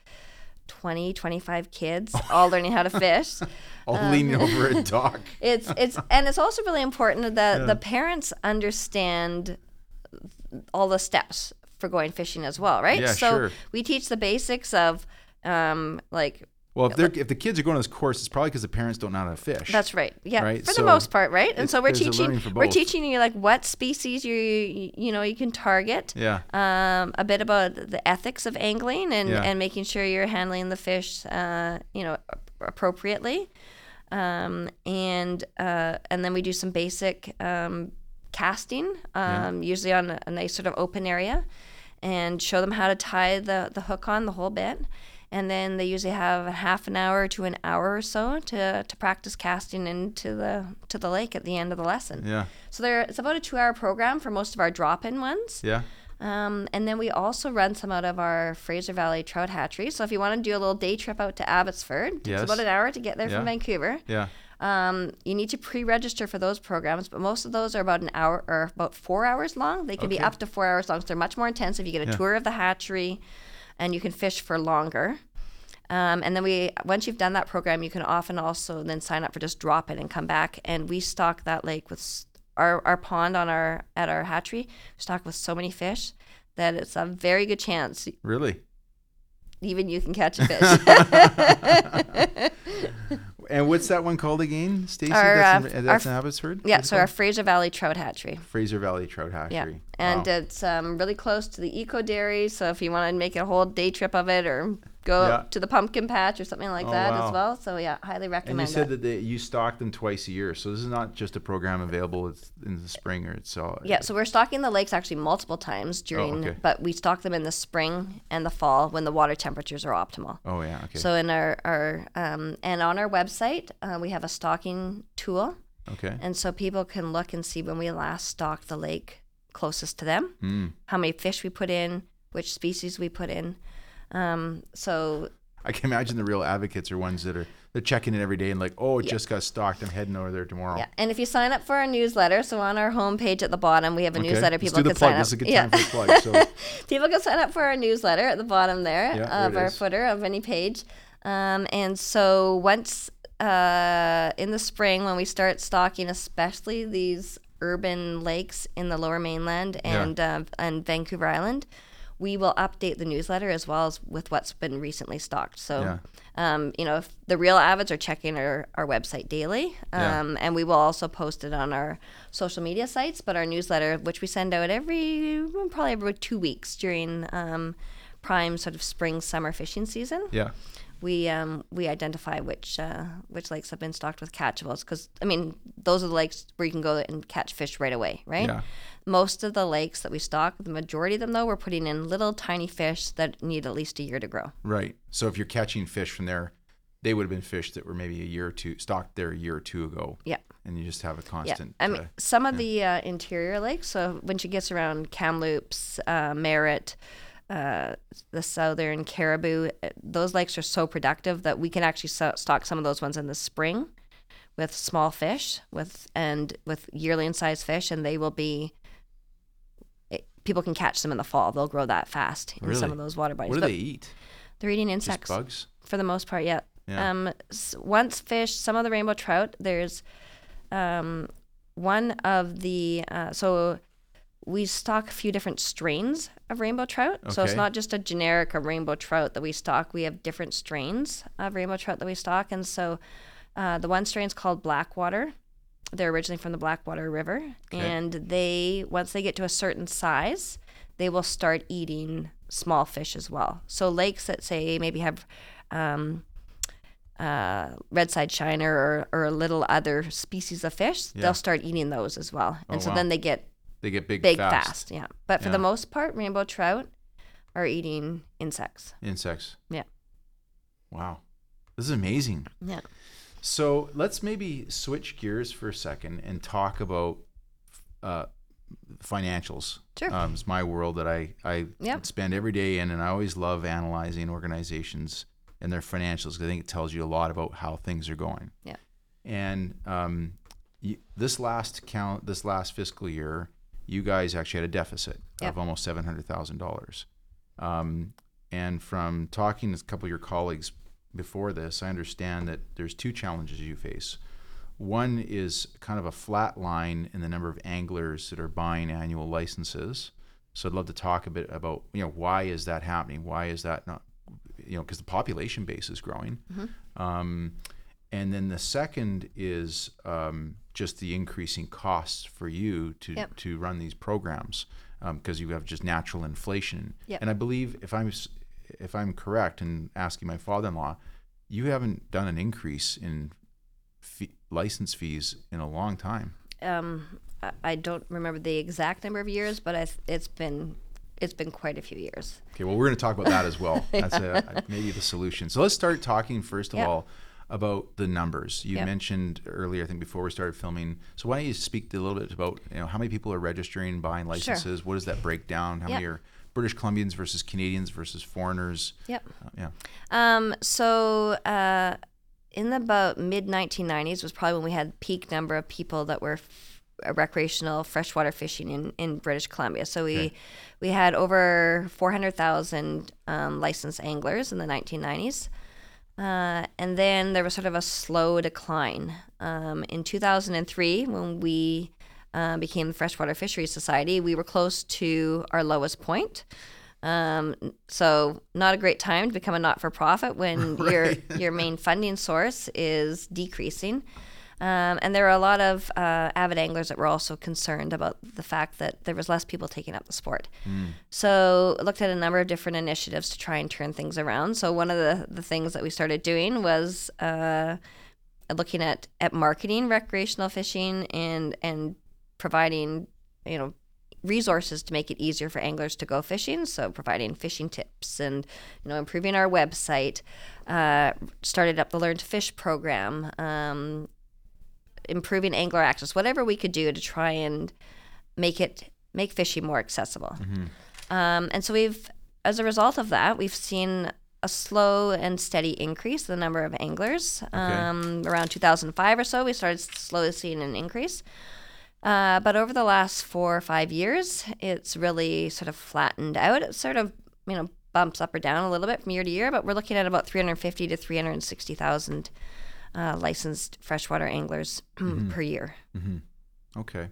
20, 25 kids all learning how to fish, *laughs* All Um, leaning over a *laughs* dock. it's it's and it's also really important that the parents understand all the steps for going fishing as well, right? Yeah, so sure. we teach the basics of um, like Well, if they're if the kids are going to this course, it's probably because the parents don't know how to fish. that's right, yeah, Right, for so the most part, right? And so we're teaching we're teaching you like what species you you, know you can target. Yeah. Um, a bit about the ethics of angling and, Yeah. and making sure you're handling the fish, uh, you know, appropriately. Um, and uh, and then we do some basic um, casting, um, usually on a, a nice sort of open area, and show them how to tie the, the hook on the whole bit. And then they usually have a half an hour to an hour or so to, to practice casting into the to the lake at the end of the lesson. Yeah. So there, it's about a two-hour program for most of our drop-in ones. Yeah. Um, and then we also run some out of our Fraser Valley Trout Hatchery. So if you want to do a little day trip out to Abbotsford, it takes about an hour to get there Yeah. from Vancouver. Yeah. Um, you need to pre-register for those programs, but most of those are about an hour or about four hours long. They can be up to four hours long, so they're much more intensive. You get a Yeah. tour of the hatchery, and you can fish for longer. Um, and then we, once you've done that program, you can often also then sign up for just drop it and come back. And we stock that lake with our, our pond on our at our hatchery. We stock with so many fish that it's a very good chance Really. even you can catch a fish. *laughs* *laughs* And what's that one called again, Stacy? That's, uh, in, that's our- in Abbotsford. yeah, so our? Fraser Valley Trout Hatchery. Fraser Valley Trout Hatchery. Yeah, and Wow. it's um, really close to the Eco Dairy. So if you want to make a whole day trip of it, or go Yeah. to the pumpkin patch or something like Oh, that wow. as well. So yeah, highly recommend. and you said it. that they, you stock them twice a year, so this is not just a program available in the spring or it's all. Yeah, so we're stocking the lakes actually multiple times during, okay. but we stock them in the spring and the fall when the water temperatures are optimal. Oh yeah. Okay. So in our, our um, and on our website, uh, we have a stocking tool, okay. and so people can look and see when we last stocked the lake closest to them, Mm. how many fish we put in, which species we put in. Um, so I can imagine the real advocates are ones that are they're checking it every day and like, oh, it just got stocked. I'm heading over there tomorrow. yeah, and if you sign up for our newsletter, so on our homepage at the bottom, we have a Okay, newsletter. People can plug. sign up. This is a good yeah. time for plug. So *laughs* People can sign up for our newsletter at the bottom there Yeah, of it our footer of any page. Um, and so once uh, in the spring, when we start stocking, especially these urban lakes in the Lower Mainland Yeah. and uh, and Vancouver Island, we will update the newsletter as well as with what's been recently stocked. So. Yeah. Um, you know, if the real avids are checking our, our website daily, Yeah. um, and we will also post it on our social media sites. But our newsletter, which we send out every probably every two weeks during um, prime sort of spring summer fishing season, yeah. we um, we identify which uh, which lakes have been stocked with catchables. Because I mean, those are the lakes where you can go and catch fish right away, right? Yeah. Most of the lakes that we stock, the majority of them though, we're putting in little tiny fish that need at least a year to grow. Right. So if you're catching fish from there, they would have been fish that were maybe a year or two stocked there a year or two ago. Yeah. And you just have a constant. Yeah. I mean, uh, some of the uh, interior lakes. So when she gets around Kamloops, uh, Merritt, uh, the southern Cariboo, uh, those lakes are so productive that we can actually so- stock some of those ones in the spring with small fish, with and with yearling size fish, and they will be. People can catch them in the fall. They'll grow that fast in some of those water bodies. what do But they eat? They're eating Just insects bugs. for the most part. Yeah. Yeah. Um, once fish, some of the rainbow trout. There's um, one of the uh, so we stock a few different strains of rainbow trout. So it's not just a generic of rainbow trout that we stock. We have different strains of rainbow trout that we stock. And so uh, the one strain is called Blackwater. They're originally from the Blackwater River. And they, once they get to a certain size, they will start eating small fish as well. So lakes that say maybe have um, uh, red side shiner or, or a little other species of fish, Yeah. they'll start eating those as well. And Oh, so wow. then they get They get big, big fast. fast. Yeah. But for Yeah. the most part, rainbow trout are eating insects. Insects. Yeah. Wow. This is amazing. Yeah. So let's maybe switch gears for a second and talk about uh, financials. Sure. Um, it's my world that I, I Yeah. spend every day in, and I always love analyzing organizations and their financials 'cause I think it tells you a lot about how things are going. Yeah. And um, you, this last count, this last fiscal year, you guys actually had a deficit Yep. of almost seven hundred thousand dollars. Um, and from talking to a couple of your colleagues before this, I understand that there's two challenges you face. One is kind of a flat line in the number of anglers that are buying annual licenses. So I'd love to talk a bit about you know why is that happening? Why is that not you know because the population base is growing. Um, and then the second is um, just the increasing costs for you to Yep. to run these programs because you have just natural inflation. Yep. And I believe if I'm if I'm correct in asking my father-in-law, you haven't done an increase in fee, license fees in a long time. Um, I, I don't remember the exact number of years, but I, th- it's been it's been quite a few years. Okay, well, we're going to talk about that as well. *laughs* That's a, maybe the solution. So let's start talking first of Yep. all about the numbers. You Yep. mentioned earlier, I think before we started filming. So why don't you speak a little bit about you know how many people are registering, buying licenses? What does that break down? How many are British Columbians versus Canadians versus foreigners? Yep. Uh, yeah. Um, so uh, in the about mid 1990s was probably when we had peak number of people that were f- recreational freshwater fishing in, in British Columbia. So we Okay. we had over 400,000 um, licensed anglers in the 1990s. Uh, and then there was sort of a slow decline. Um, in 2003, when we uh, became the Freshwater Fisheries Society, we were close to our lowest point. Um, so not a great time to become a not-for-profit when *laughs* your your main funding source is decreasing. Um, and there are a lot of uh, avid anglers that were also concerned about the fact that there was less people taking up the sport. So I looked at a number of different initiatives to try and turn things around. So one of the, the things that we started doing was uh, looking at, at marketing recreational fishing and and providing you know resources to make it easier for anglers to go fishing. So providing fishing tips and you know improving our website. Uh, started up the Learn to Fish program. Um, improving angler access, whatever we could do to try and make it make fishing more accessible. Um, and so we've, as a result of that, we've seen a slow and steady increase in the number of anglers. Um, around 2005 or so, we started slowly seeing an increase. Uh, but over the last four or five years, it's really sort of flattened out. It sort of, you know, bumps up or down a little bit from year to year, but we're looking at about 350 to 360,000 uh, licensed freshwater anglers *clears throat* per year. Okay.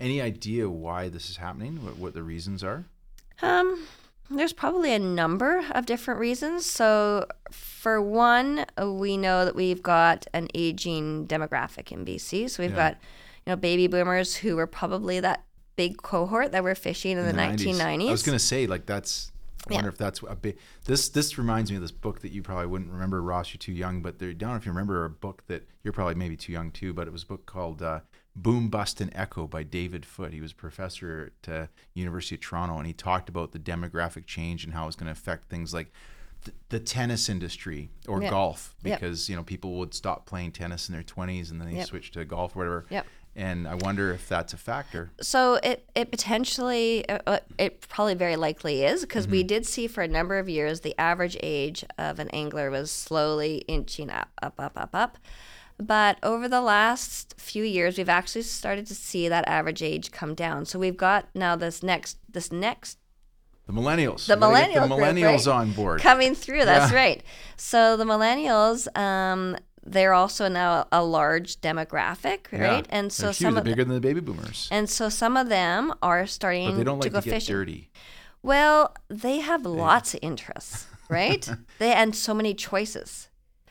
Any idea why this is happening? What, what the reasons are? Um, there's probably a number of different reasons. So, for one, we know that we've got an aging demographic in BC. So we've Yeah. got, you know, baby boomers who were probably that big cohort that were fishing in, the, 1990s. I was gonna say like that's. I Yeah. wonder if that's a bit. This this reminds me of this book that you probably wouldn't remember, Ross. You're too young, but there, I don't know if you remember a book that you're probably maybe too young too. But it was a book called uh, "Boom, Bust, and Echo" by David Foot. He was a professor at uh, University of Toronto, and he talked about the demographic change and how it's going to affect things like th- the tennis industry or Yeah. golf Yep. because you know people would stop playing tennis in their 20s and then they Yep. switch to golf or whatever. Yep. And I wonder if that's a factor. So it it potentially uh, uh, it probably very likely is because we did see for a number of years the average age of an angler was slowly inching up up up up up. But over the last few years, we've actually started to see that average age come down. So we've got now this next this next The millennials. the We gotta millennial the group, millennials right? on board. coming through. That's Yeah. right. So the millennials, um, they're also now a large demographic, right? Yeah. And so some of bigger than the baby boomers. and so some of them are starting But they don't to like go to get fishing. dirty. Well, they have lots of interests, right? *laughs* they and so many choices.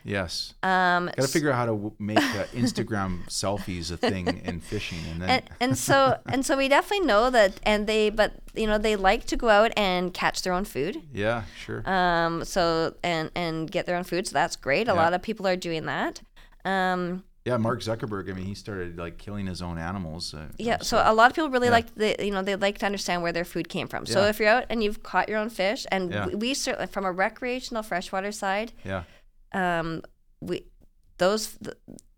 Yes. Um, Got to figure out how to w- make uh, Instagram *laughs* selfies a thing in fishing, and then and, and so *laughs* and so we definitely know that and they but you know they like to go out and catch their own food yeah, sure. um so and and get their own food so that's great a Yeah. lot of people are doing that um yeah, Mark Zuckerberg. I mean, he started like killing his own animals. Uh, yeah so a lot of people really Yeah. like the you know they like to understand where their food came from so Yeah. if you're out and you've caught your own fish and Yeah. we, we certainly from a recreational freshwater side yeah, um we those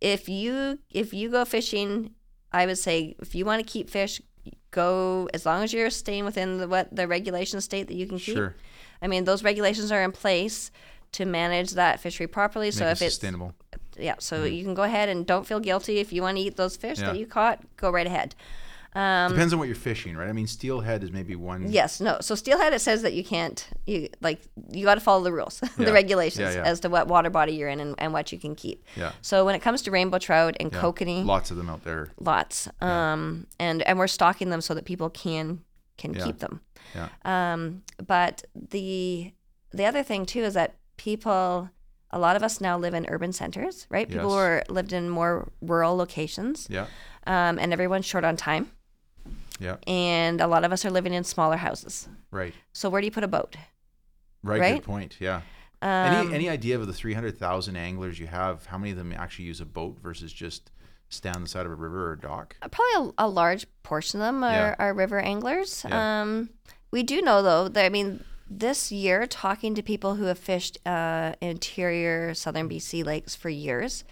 if you if you go fishing i would say if you want to keep fish go as long as you're staying within the what the regulation state that you can keep sure. i mean those regulations are in place to manage that fishery properly so Make if it's sustainable. yeah so you can go ahead and don't feel guilty if you want to eat those fish Yeah. that you caught go right ahead um, Depends on what you're fishing, right? I mean, steelhead is maybe one. Yes, no. So steelhead it says that you can't you like you got to follow the rules, *laughs* Yeah. the regulations Yeah, yeah. as to what water body you're in and, and what you can keep. Yeah. So when it comes to rainbow trout and yeah. kokanee, Lots of them out there. lots. Um and and we're stocking them so that people can can keep them. Yeah. Um but the the other thing too is that people a lot of us now live in urban centers, right? People Yes. were lived in more rural locations. Yeah. Um and everyone's short on time. Yeah. And a lot of us are living in smaller houses. Right. So where do you put a boat? Right. Right? Good point. Yeah. Um, any any idea of the 300,000 anglers you have? How many of them actually use a boat versus just stand on the side of a river or a dock? probably a, a large portion of them are, Yeah. are river anglers. Yeah. Um, we do know though that I mean this year talking to people who have fished uh, interior southern BC lakes for years,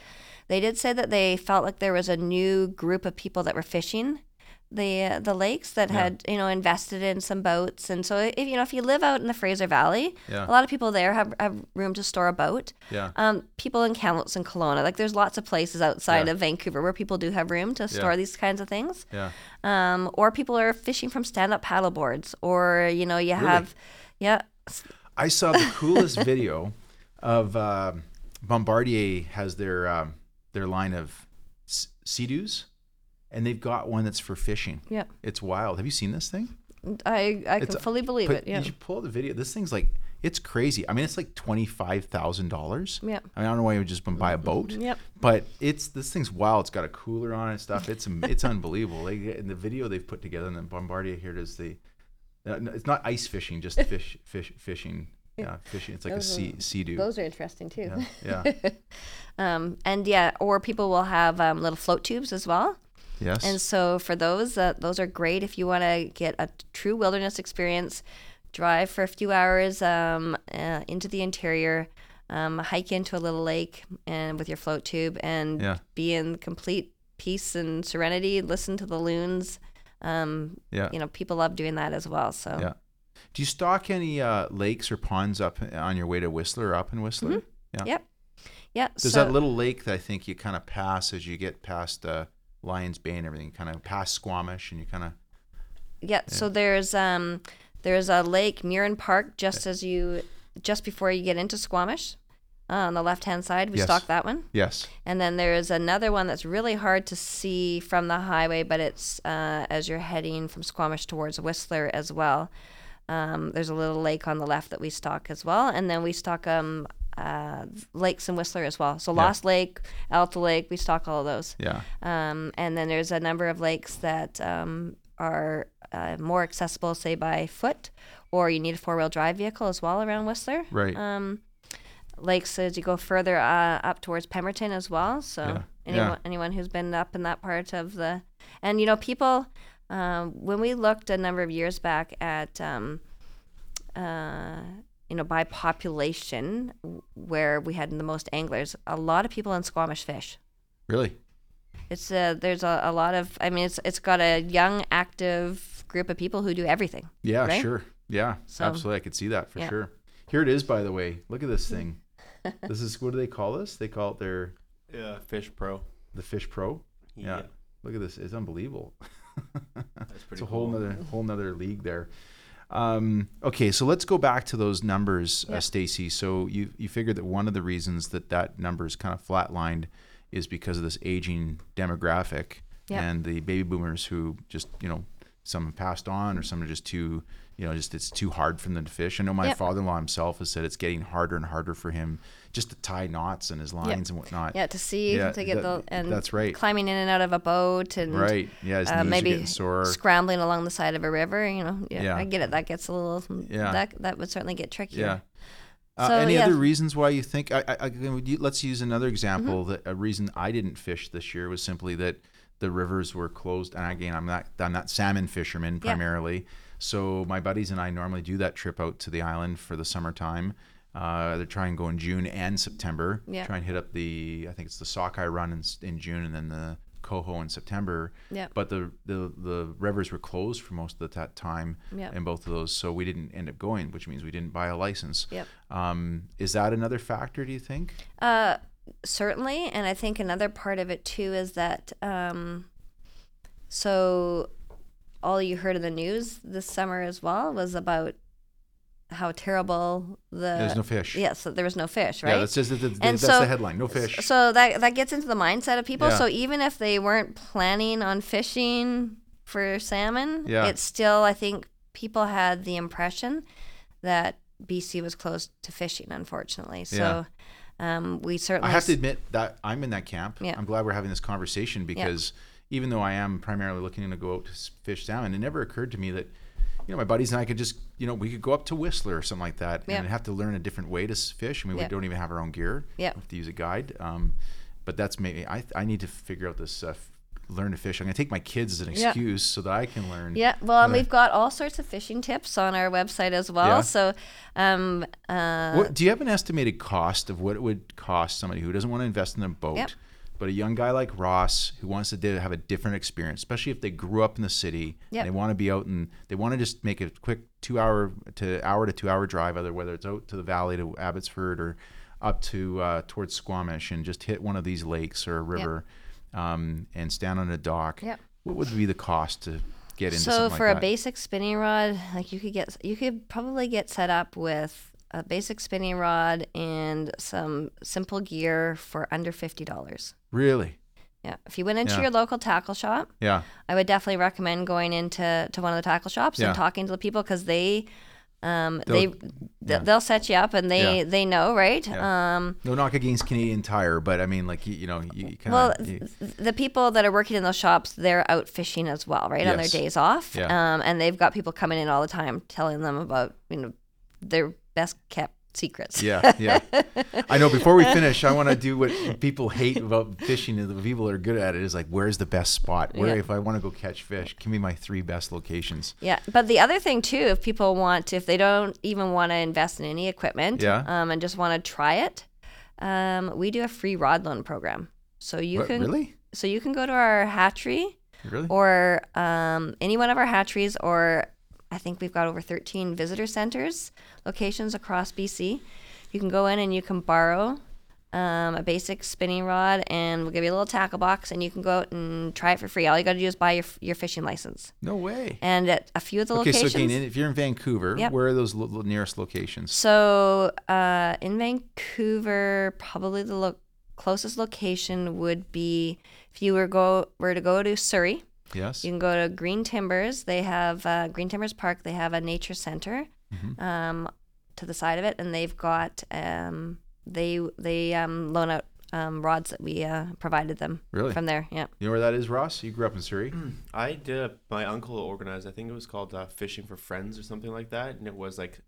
they did say that they felt like there was a new group of people that were fishing the uh, the lakes that Yeah. had you know invested in some boats and so if you know if you live out in the Fraser Valley Yeah. a lot of people there have, have room to store a boat Yeah. um, people in Kamloops and Kelowna like there's lots of places outside Yeah. of Vancouver where people do have room to store these kinds of things Yeah. um, or people are fishing from stand-up paddle boards, or you know you have, yeah, I saw the coolest *laughs* video of um, Bombardier has their um, their line of s- Sea-Doos, and they've got one that's for fishing. yeah. It's wild. Have you seen this thing? I I It's- can fully believe it. Yeah, You should pull the video. This thing's like it's crazy. I mean, it's like twenty five thousand dollars. Yeah. I mean, I don't know why you would just buy a boat. Yep. But it's this thing's wild. It's got a cooler on it and stuff. It's it's unbelievable. They in the video they've put together, and then Bombardier here does the. Uh, it's not ice fishing, just *laughs* fish, fish, fishing. Yeah, fishing. It's like a Those are- sea, sea those are interesting too. Yeah, yeah, *laughs* um, and yeah, or people will have um, little float tubes as well. Yes. And so for those, uh, those are great if you want to get a true wilderness experience. Drive for a few hours um, uh, into the interior, um, hike into a little lake, and with your float tube, and Yeah. be in complete peace and serenity. Listen to the loons. Um, yeah, you know, people love doing that as well. So yeah. Do you stock any uh, lakes or ponds up on your way to Whistler or up in Whistler? Yeah. Mm-hmm. Yep. Yeah. There's so, that little lake that I think you kind of pass as you get past uh, Lions Bay and everything, kind of past Squamish, and you kind of yeah, So there's um there's a lake Murrin Park just as you just before you get into Squamish. Uh, on the left hand side, we Yes. stock that one. yes, And then there's another one that's really hard to see from the highway, but it's uh, as you're heading from Squamish towards Whistler as well. Um, there's a little lake on the left that we stock as well, and then we stock um, uh, lakes in Whistler as well. So Lost Lake, Alta Lake, we stock all of those. yeah, Um, and then there's a number of lakes that um, are uh, more accessible, say by foot, or you need a four wheel drive vehicle as well around Whistler. right. Um, lakes as you go further uh, up towards Pemberton as well. So Yeah. anyone Yeah. anyone who's been up in that part of the, and you know people, um, when we looked a number of years back at, um, uh, you know, by population, where we had the most anglers, a lot of people in Squamish fish. really, It's a, there's a, a lot of I mean it's it's got a young active group of people who do everything. yeah, Right? sure, yeah, So- absolutely. I could see that for Yeah. sure. Here it is, by the way. Look at this thing. *laughs* this is what do they call this? They call it their Yeah, Fish Pro. the Fish Pro. Yeah. Look at this. It's unbelievable. *laughs* that's pretty it's a whole cool. nother whole nother league there. Um, okay, so let's go back to those numbers, uh, Stacy. So you you figured that one of the reasons that that number is kind of flatlined is because of this aging demographic Yeah. and the baby boomers who just you know some have passed on or some are just too you know just it's too hard for them to fish. I know my Yep. father-in-law himself has said it's getting harder and harder for him just to tie knots in his lines and whatnot. Yeah, to see Yeah, to get that- the and that's right. climbing in and out of a boat and Right. Yeah, uh, maybe scrambling along the side of a river. You know, yeah, Yeah. I get it. That gets a little. Yeah. That that would certainly get trickier. Yeah. Uh, So, any yeah. other reasons why you think? I, I, I, would you- let's use another example. Mm-hmm. That a reason I didn't fish this year was simply that the rivers were closed. And again, I'm not I'm not salmon fisherman Yeah. primarily. So my buddies and I normally do that trip out to the island for the summertime. Uh, they try and go in June and September. Yeah. Try and hit up the I think it's the sockeye run in, in June and then the coho in September. Yeah. But the, the the rivers were closed for most of that time Yeah. in both of those, so we didn't end up going, which means we didn't buy a license. Yep. Um, is that another factor? Do you think? Uh, certainly, and I think another part of it too is that um, so all you heard in the news this summer as well was about how terrible the There's no fish. Yes, that there was no fish, right? Yeah, that's just the, the, that's so- the headline. No fish. So that that gets into the mindset of people. Yeah. So even if they weren't planning on fishing for salmon, Yeah. it's still I think people had the impression that BC was closed to fishing. Unfortunately, so um, we certainly I have to admit that I'm in that camp. Yeah. I'm glad we're having this conversation because even though I am primarily looking to go out to fish salmon, it never occurred to me that you know my buddies and I could just you know we could go up to Whistler or something like that Yeah. and have to learn a different way to fish. I mean, Yeah. we don't even have our own gear. Yeah. we have to use a guide. Um, but that's maybe I I need to figure out this. Uh, learn to fish. I'm gonna take my kids as an Yeah. excuse so that I can learn. Yeah, well, and Uh, we've got all sorts of fishing tips on our website as well. Yeah. So, um, uh, What do you have an estimated cost of what it would cost somebody who doesn't want to invest in a boat, Yep. but a young guy like Ross who wants to have a different experience, especially if they grew up in the city Yep. and they want to be out and they want to just make a quick two hour to hour to two hour drive, either whether it's out to the valley to Abbotsford or up to uh, towards Squamish and just hit one of these lakes or a river um, and stand on a dock. Yep. What would be the cost to get into so for like a that? basic spinning rod, like you could get, you could probably get set up with a basic spinning rod and some simple gear for under fifty dollars. really? Yeah, if you went into Yeah. your local tackle shop, Yeah. I would definitely recommend going into to one of the tackle shops Yeah. and talking to the people because they, um, They'll- they, yeah. they'll set you up and they Yeah. they know, right? Yeah. Um, No knock against Canadian Tire, but I mean, like you, you know, you, kind Well, of. th- the people that are working in those shops, they're out fishing as well, right, on their days off. Yeah. Um, and they've got people coming in all the time telling them about, you know, their best kept secrets. yeah, yeah. I know. Before we *laughs* finish, I want to do what people hate about fishing. and The people that are good at it is like, where's the best spot? Where, Yeah. if I want to go catch fish, give me my three best locations. Yeah, but the other thing too, if people want, if they don't even want to invest in any equipment, Yeah. um, and just want to try it, um, we do a free rod loan program. So you What, can really, so you can go to our hatchery really. or um, any one of our hatcheries, or I think we've got over 13 visitor centers locations across BC. You can go in and you can borrow um, a basic spinning rod, and we'll give you a little tackle box, and you can go out and try it for free. All you got to do is buy your, your fishing license. no way. And at a few of the Okay, locations. so again, if you're in Vancouver, Yep. where are those lo- lo- nearest locations? So uh, in Vancouver, probably the lo- closest location would be if you were go were to go to Surrey. Yes. You can go to Green Timbers. They have uh, Green Timbers Park. They have a nature center Mm-hmm. um, to the side of it, and they've got um, they they um, loan out um, rods that we uh, provided them Really? from there. Yeah. You know where that is, Ross? You grew up in Surrey. I did. My uncle organized. I think it was called uh, Fishing for Friends or something like that. And it was like,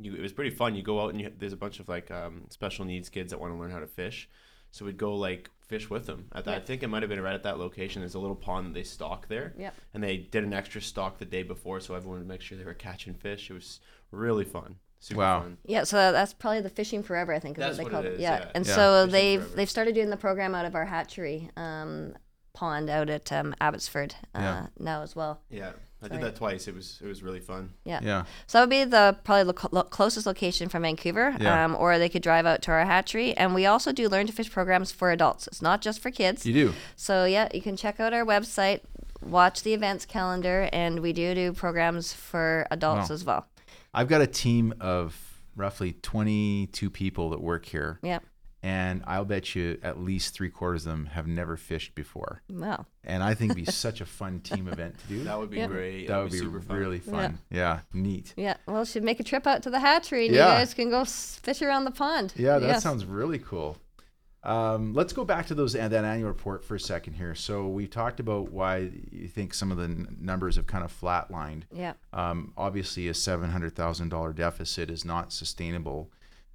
you. It was pretty fun. You go out and you, there's a bunch of like um, special needs kids that want to learn how to fish. So we'd go like fish with them. At that, I think it might have been right at that location. There's a little pond that they stock there. Yep. And they did an extra stock the day before, so everyone would make sure they were catching fish. It was really fun. Super Wow. fun. Yeah, so that's probably the fishing forever. I think is That's what they what call it it. is, Yeah, yeah. and Yeah. so Fishing they've forever. they've started doing the program out of our hatchery um, pond out at um, Abbotsford uh, Yeah. now as well. Yeah. I did that twice. It was it was really fun. Yeah. Yeah. So that would be the probably the lo- closest location from Vancouver, Yeah. um, or they could drive out to our hatchery. And we also do learn to fish programs for adults. It's not just for kids. You do. So yeah, you can check out our website, watch the events calendar, and we do do programs for adults Wow. as well. I've got a team of roughly 22 people that work here, Yeah. And I'll bet you at least three quarters of them have never fished before. Well, And I think it'd be *laughs* such a fun team event to do. That would be Yeah. great. That That would be super fun. really fun. Yeah. neat. yeah. Well, should make a trip out to the hatchery, and Yeah. you guys can go fish around the pond. Yeah, that Yes. sounds really cool. Um, let's go back to those that annual report for a second here. So we talked about why you think some of the n- numbers have kind of flatlined. Yeah. Um, obviously, a seven hundred thousand dollar deficit is not sustainable.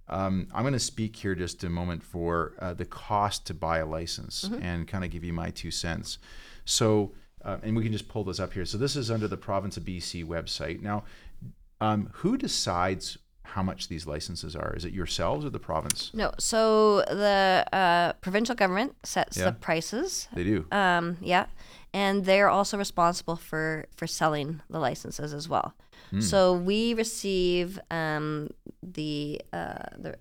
Um, I'm going to speak here just a moment for uh, the cost to buy a license and kind of give you my two cents. So, uh, and we can just pull this up here. So this is under the province of BC website. Now, um, who decides how much these licenses are? Is it yourselves or the province? No. So the uh, provincial government sets Yeah. the prices. They do. Um, yeah, and they're also responsible for for selling the licenses as well. Hmm. So we receive um, the uh, the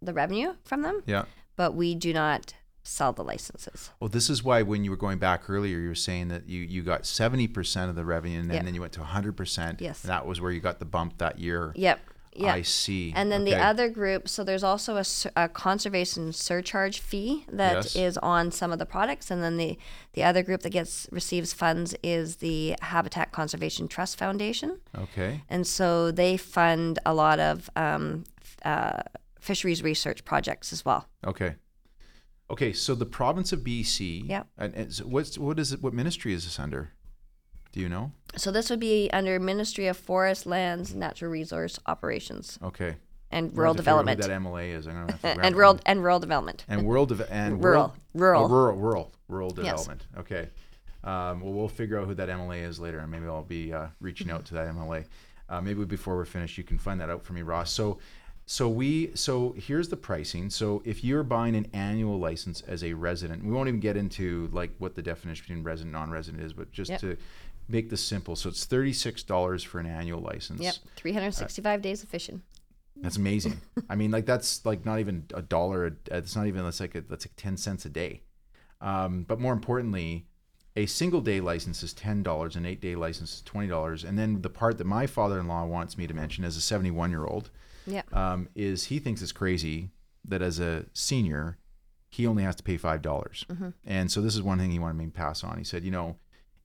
the revenue from them, yeah. but we do not sell the licenses. Well, this is why when you were going back earlier, you were saying that you, you got 70% of the revenue and then, Yeah. then you went to 100%. Yes. That was where you got the bump that year. Yep. Yeah. I see. And then Okay. the other group, so there's also a, a conservation surcharge fee that is Yes. on some of the products, and then the the other group that gets receives funds is the Habitat Conservation Trust Foundation, Okay. and so they fund a lot of um, uh, fisheries research projects as well. Okay. Okay. So the province of BC. Yeah. And, and so what's what is it? What ministry is this under? Do you know? So this would be under Ministry of Forest, Lands, Natural Resource Operations, Okay. and rural gonna figure who development, That MLA is. I'm gonna have to *laughs* grab and rural and rural development. and world deve- and *laughs* Rural. Rural. oh, rural rural rural Yes. development. Okay. Um, well, we'll figure out who that MLA is later, and maybe I'll be uh, reaching out to that MLA. Uh, maybe before we're finished, you can find that out for me, Ross. So, so we so here's the pricing. So if you're buying an annual license as a resident, we won't even get into like what the definition between resident and non-resident is, but just Yep. to make this simple, so it's thirty six dollars for an annual license. Yep, 365 days of fishing. That's amazing. *laughs* I mean, like that's like not even a dollar. It's not even. That's like a, that's like ten cents a day. Um, but more importantly, a single day license is ten dollars. An eight day license is twenty dollars. And then the part that my father in law wants me to mention as a seventy one year old Yeah. um, is he thinks it's crazy that as a senior he only has to pay five dollars. And so this is one thing he wanted me to pass on. He said, you know,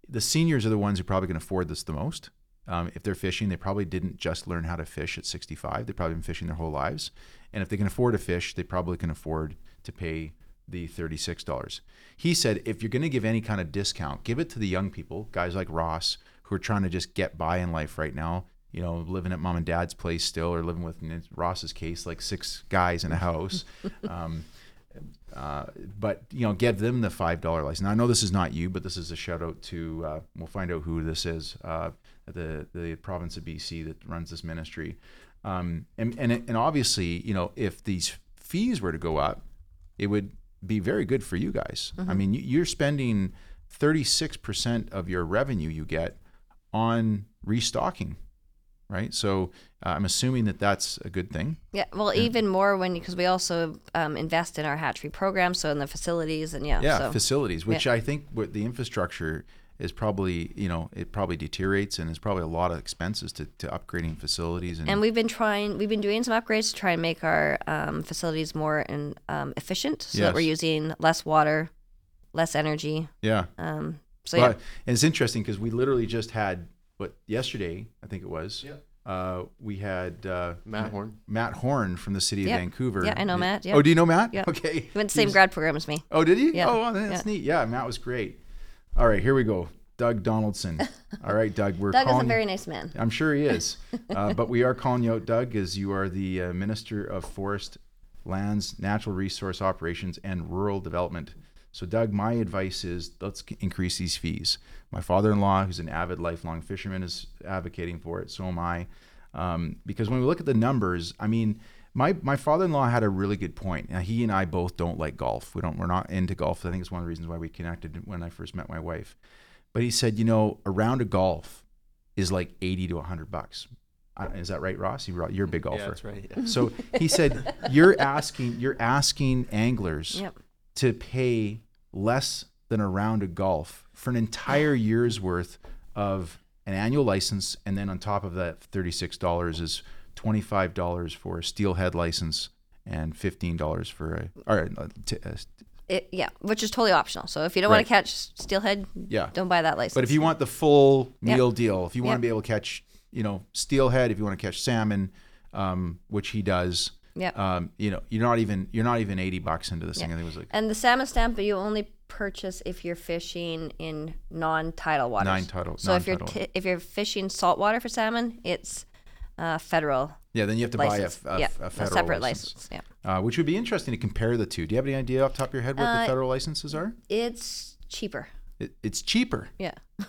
the seniors are the ones who probably can afford this the most. Um, if they're fishing, they probably didn't just learn how to fish at 65. They've probably been fishing their whole lives. And if they can afford to fish, they probably can afford to pay the $36. He said, if you're going to give any kind of discount, give it to the young people, guys like Ross, who are trying to just get by in life right now. You know, living at mom and dad's place still, or living with, in Ross's case, like six guys in a house. *laughs* um, uh, but you know, give them the five dollar license. Now, I know this is not you, but this is a shout out to. Uh, we'll find out who this is. Uh, the the province of BC that runs this ministry, um, and and and obviously, you know, if these fees were to go up, it would be very good for you guys. I mean, you're spending thirty six percent of your revenue you get on restocking, right? So uh, I'm assuming that that's a good thing. Yeah, well, even more when because we also um, invest in our hatchery program, so in the facilities and yeah, yeah so facilities which i think with the infrastructure is probably you know it probably deteriorates and there's probably a lot of expenses to, to upgrading facilities and, and we've been trying, we've been doing some upgrades to try and make our um, facilities more and um, efficient, so that we're using less water, less energy. yeah Um, so Well, yeah, and it's interesting because we literally just had what yesterday i think it was Yeah. uh, we had uh, Matt Horn. matt horn from the city of Yeah. vancouver Yeah, I know Matt, yeah. oh do you know matt Yeah. okay he went to the same was- grad program as me. Oh, did he? Yeah. Oh, well, that's Yeah. neat. Yeah, Matt was great. All right, here we go. Doug Donaldson. *laughs* All right, Doug. We're Doug is a very nice man. I'm sure he is. *laughs* Uh, but we are calling you out, Doug, as you are the uh, Minister of Forest, Lands, Natural Resource Operations, and Rural Development. So, Doug, my advice is let's increase these fees. My father in law, who's an avid lifelong fisherman, is advocating for it. So am I. Um, because when we look at the numbers, I mean, my, my father-in-law had a really good point. Now, he and I both don't like golf. We don't. We're not into golf. I think it's one of the reasons why we connected when I first met my wife. But he said, you know, a round of golf is like 80 to 100 bucks. Is that right, Ross? You- You're a big golfer. Yeah, that's right. Yeah. So he said, you're asking, you're asking anglers Yep. To pay less than a round of golf for an entire year's worth of an annual license, and then on top of that, thirty-six dollars is twenty-five dollars for a steelhead license and fifteen dollars for a or uh, t- uh, It, yeah, which is totally optional. So if you don't want to catch steelhead, Yeah. don't buy that license. But if you want the full Yep. meal deal, if you want Yep. to be able to catch, you know, steelhead, if you want to catch salmon, um, which he does, Yep. um, you know, you're not even you're not even eighty bucks into this thing. I think it was like and the salmon stamp you only purchase if you're fishing in non-tidal waters. Non-tidal- So if you're t- if you're fishing saltwater for salmon, it's uh, federal yeah. Then you have to license. buy a, a, yeah, a federal separate license, license. Yeah, Uh, which would be interesting to compare the two. Do you have any idea off the top of your head what the Uh, federal licenses are? it's cheaper. It, it's cheaper. Yeah. *laughs*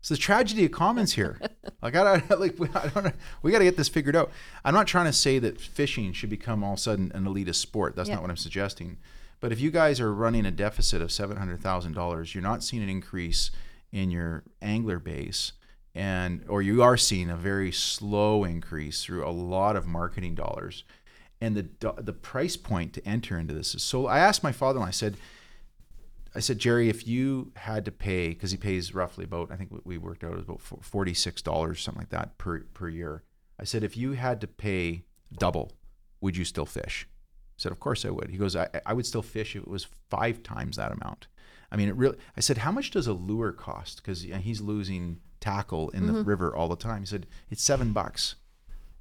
It's the tragedy of commons here. *laughs* like I *laughs* like we, I don't know. We got to get this figured out. I'm not trying to say that fishing should become all of a sudden an elitist sport. That's Yeah. not what I'm suggesting. But if you guys are running a deficit of seven hundred thousand dollars, you're not seeing an increase in your angler base, and or you are seeing a very slow increase through a lot of marketing dollars, and the the price point to enter into this is so. I asked my father-in-law. I said. I said, Jerry, if you had to pay, because he pays roughly about, I think we worked out it was about forty six dollars, something like that per per year. I said, if you had to pay double, would you still fish? I said, of course I would. He goes, I, I would still fish if it was five times that amount. I mean, it really. I said, how much does a lure cost? Because he's losing tackle in the mm-hmm. river all the time. He said, it's seven bucks.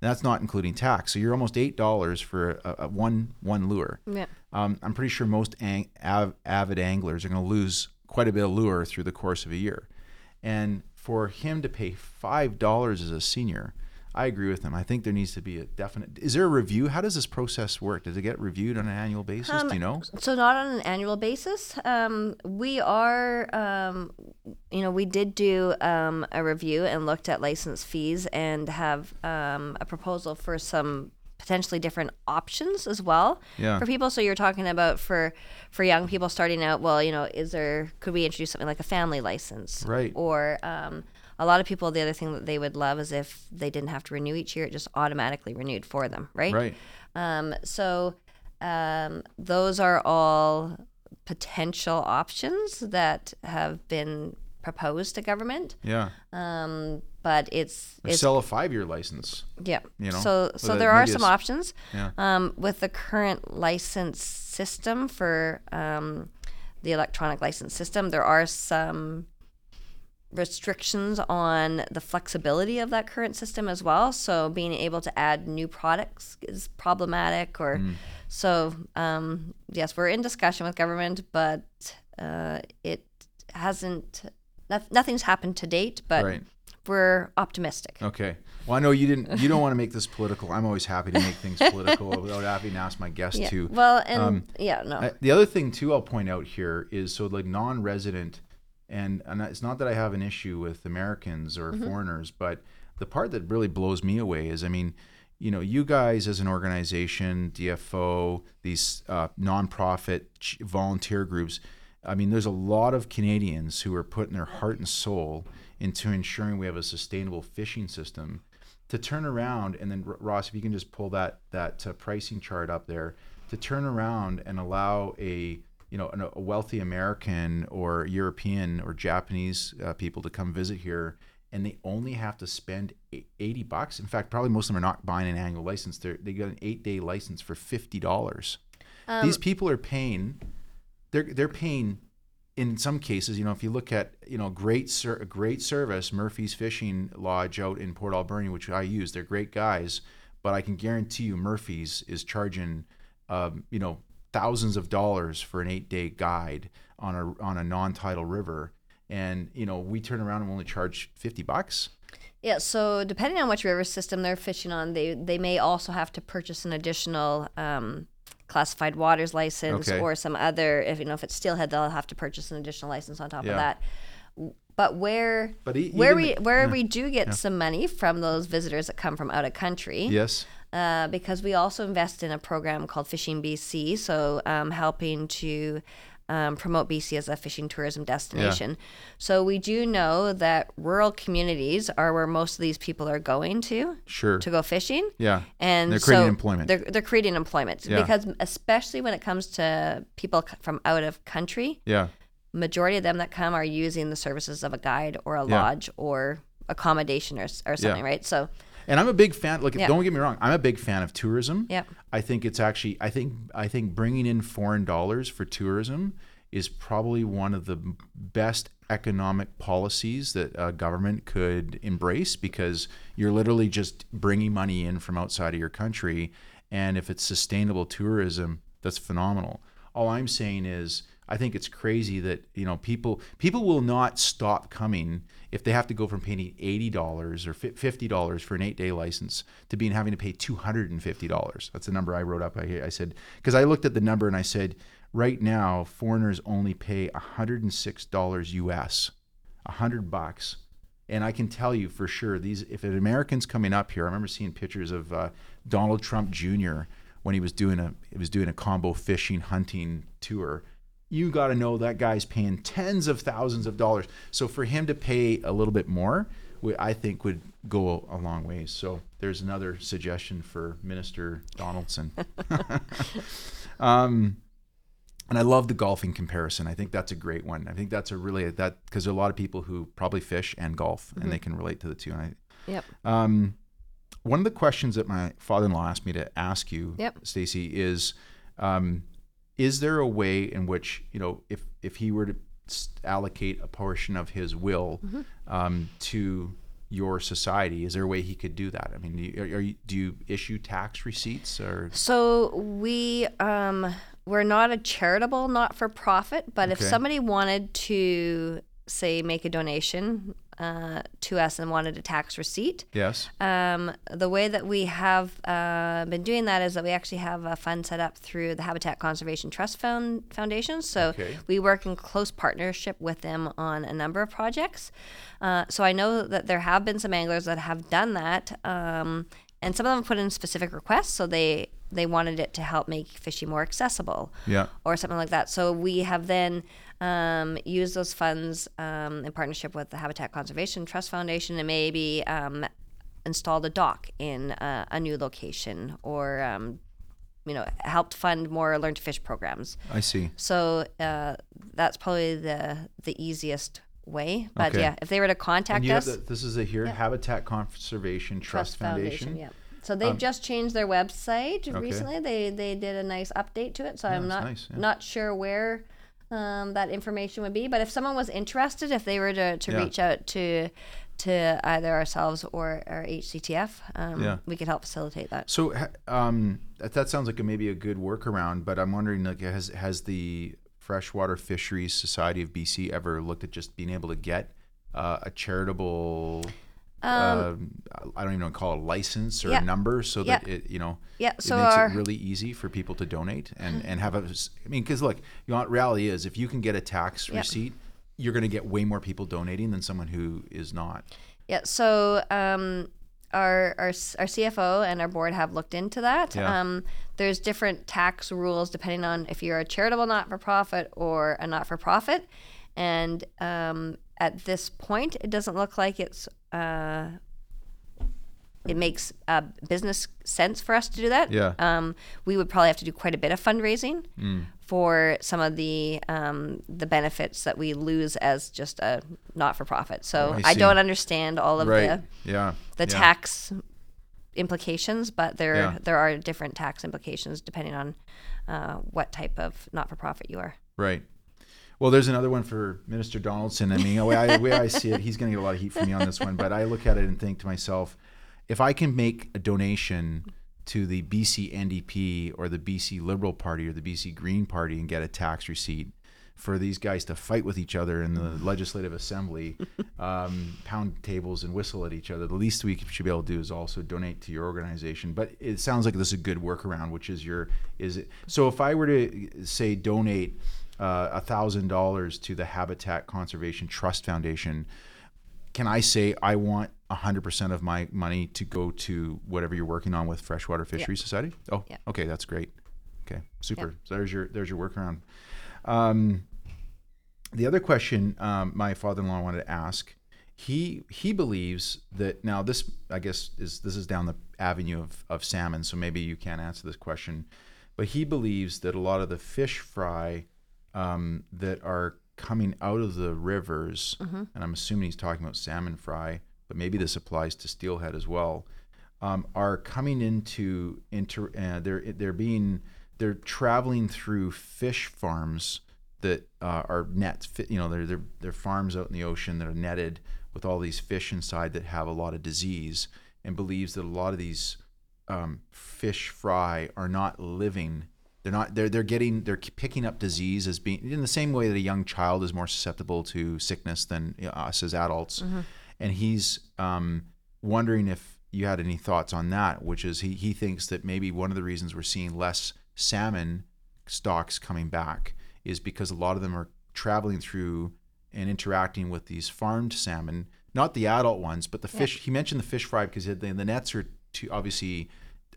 That's not including tax. So you're almost eight dollars for a, a one one lure. Yeah. Um, I'm pretty sure most ang- av- avid anglers are going to lose quite a bit of lure through the course of a year. And for him to pay five dollars as a senior, I agree with them. I think there needs to be a definite. Is there a review? How does this process work? Does it get reviewed on an annual basis? Do you know? So not on an annual basis. Um, we are, um, you know, we did do um, a review and looked at license fees and have um, a proposal for some potentially different options as well Yeah. for people. So you're talking about for for young people starting out. Well, you know, is there could we introduce something like a family license, Right. Or um, a lot of people, the other thing that they would love is if they didn't have to renew each year; it just automatically renewed for them, right? Right. Um, so um, those are all potential options that have been proposed to government. Yeah. Um, but it's it's sell a five year license. yeah. you know, so so there are some options. Yeah. Um, with the current license system for um, the electronic license system, there are some restrictions on the flexibility of that current system as well. So being able to add new products is problematic. Or Mm. so um, yes, we're in discussion with government, but uh, it hasn't. noth- Nothing's happened to date, but Right. we're optimistic. Okay. Well, I know you didn't. You don't want to make this political. I'm always happy to make things *laughs* political without having to ask my guests Yeah. to. Well, and Um, yeah, no. I, the other thing too, I'll point out here is so like non-resident, and and it's not that I have an issue with Americans or Mm-hmm. foreigners, but the part that really blows me away is, I mean, you know, you guys as an organization, DFO, these uh, nonprofit ch- volunteer groups. I mean, there's a lot of Canadians who are putting their heart and soul into ensuring we have a sustainable fishing system. To turn around and then Ross, if you can just pull that that uh, pricing chart up there, to turn around and allow a you know an, a wealthy American or European or Japanese uh, people to come visit here, and they only have to spend eighty bucks. In fact, probably most of them are not buying an annual license. They they get an eight day license for fifty dollars. These people are paying. They're they're paying. In some cases, you know, if you look at you know great ser- great service, Murphy's Fishing Lodge out in Port Alberni, which I use, they're great guys, but I can guarantee you Murphy's is charging, um, you know, thousands of dollars for an eight day guide on a on a non tidal river, and you know we turn around and only charge fifty bucks. Yeah, so depending on which river system they're fishing on, they they may also have to purchase an additional um, classified waters license Okay. or some other. If you know if it's steelhead, they'll have to purchase an additional license on top Yeah. of that. But where But e- where we the- where we do get some money from those visitors that come from out of country, Yes. Uh, because we also invest in a program called Fishing BC, so um, helping to um, promote BC as a fishing tourism destination. So we do know that rural communities are where most of these people are going to Sure. to go fishing. Yeah. And They're creating so employment. They're, they're creating employment Yeah. because especially when it comes to people from out of country, Yeah. majority of them that come are using the services of a guide or a Yeah. lodge or accommodation or, or something, right? So And I'm a big fan. Look, Yeah. don't get me wrong. I'm a big fan of tourism. Yep. I think it's actually. I think. I think bringing in foreign dollars for tourism is probably one of the best economic policies that a government could embrace because you're literally just bringing money in from outside of your country, and if it's sustainable tourism, that's phenomenal. All I'm saying is. I think it's crazy that you know people people will not stop coming if they have to go from paying eighty dollars or fifty dollars for an eight day license to being having to pay two hundred and fifty dollars. That's the number I wrote up. I, I said because I looked at the number and I said right now foreigners only pay hundred and six dollars US, hundred bucks. And I can tell you for sure, these if an American's coming up here, I remember seeing pictures of uh, Donald Trump Jr. when he was doing a he was doing a combo fishing hunting tour. You got to know that guy's paying tens of thousands of dollars. So for him to pay a little bit more, we- I think would go a long ways. So there's another suggestion for Minister Donaldson. *laughs* *laughs* um, and I love the golfing comparison. I think that's a great one. I think that's a really that because there are a lot of people who probably fish and golf, and they can relate to the two. And I, yep. um, one of the questions that my father-in-law asked me to ask you, Yep. Stacy, is um, is there a way in which you know if if he were to allocate a portion of his will Mm-hmm. um, to your society, is there a way he could do that? I mean, do you, you, do you issue tax receipts or So we um we're not a charitable not for profit, but if somebody wanted to say make a donation uh, to us and wanted a tax receipt, yes? um, the way that we have uh, been doing that is that we actually have a fund set up through the Habitat Conservation Trust Found, Foundation. So Okay. we work in close partnership with them on a number of projects. Uh, so I know that there have been some anglers that have done that, um, and some of them put in specific requests. So they they wanted it to help make fishing more accessible Yeah. or something like that. So we have then um, used those funds um, in partnership with the Habitat Conservation Trust Foundation and maybe um, installed a dock in uh, a new location or um, you know helped fund more learn to fish programs. I see. So uh, that's probably the the easiest way. But Okay. yeah, if they were to contact And you have us, the, this is a here Habitat Conservation Trust, Foundation. Yeah. So they've just changed their website okay. recently. They they did a nice update to it. So I'm not nice, yeah. not sure where um, that information would be. But if someone was interested, if they were to, to Yeah. reach out to to either ourselves or our HCTF, um, Yeah. we could help facilitate that. So um, that, that sounds like a, maybe a good workaround, but I'm wondering, like, has has the Freshwater Fisheries Society of BC ever looked at just being able to get uh, a charitable? Um, I don't even know call it a license or yeah. a number, so that Yeah. it you know Yeah, it makes our- it really easy for people to donate and and have a I mean, because look, you know, reality is if you can get a tax Yeah. receipt, you're going to get way more people donating than someone who is not. Yeah. So um, our, our our CFO and our board have looked into that. Yeah. Um, there's different tax rules depending on if you're a charitable not-for-profit or a not-for-profit, and um, at this point, it doesn't look like it's. Uh, it makes uh, business sense for us to do that. Yeah. Um, we would probably have to do quite a bit of fundraising for some of the um, the benefits that we lose as just a not for profit. So Oh, I I, don't understand all of Right. the yeah. the yeah. tax implications, but there Yeah. there are different tax implications depending on uh, what type of not for profit you are. Right. Well, there's another one for Minister Donaldson. I mean, the way I, the way I see it, he's going to get a lot of heat from me on this one. But I look at it and think to myself, if I can make a donation to the BC NDP or the BC Liberal Party or the BC Green Party and get a tax receipt for these guys to fight with each other in the Legislative Assembly, um, pound tables and whistle at each other, the least we should be able to do is also donate to your organization. But it sounds like this is a good workaround, which is your is it. So if I were to say donate thousand dollars to the Habitat Conservation Trust Foundation, can I say I want hundred percent of my money to go to whatever you're working on with Freshwater Fisheries Society? Oh, Yeah. okay, that's great. Okay, super. So there's your there's your workaround. Um, the other question um, my father-in-law wanted to ask, he he believes that now this I guess is this is down the avenue of, of salmon, so maybe you can't answer this question, but he believes that a lot of the fish fry um, that are coming out of the rivers, and I'm assuming he's talking about salmon fry, but maybe this applies to steelhead as well, um, are coming into into uh, they're they're being they're traveling through fish farms that uh, are nets. fi- You know, they're, they're they're farms out in the ocean that are netted with all these fish inside that have a lot of disease, and believes that a lot of these um, fish fry are not living. They're not. They're they're getting. They're picking up disease as being in the same way that a young child is more susceptible to sickness than us as adults. And he's um, wondering if you had any thoughts on that, which is he he thinks that maybe one of the reasons we're seeing less salmon stocks coming back is because a lot of them are traveling through and interacting with these farmed salmon, not the adult ones, but the fish. He mentioned the fish fry because the, the nets are too obviously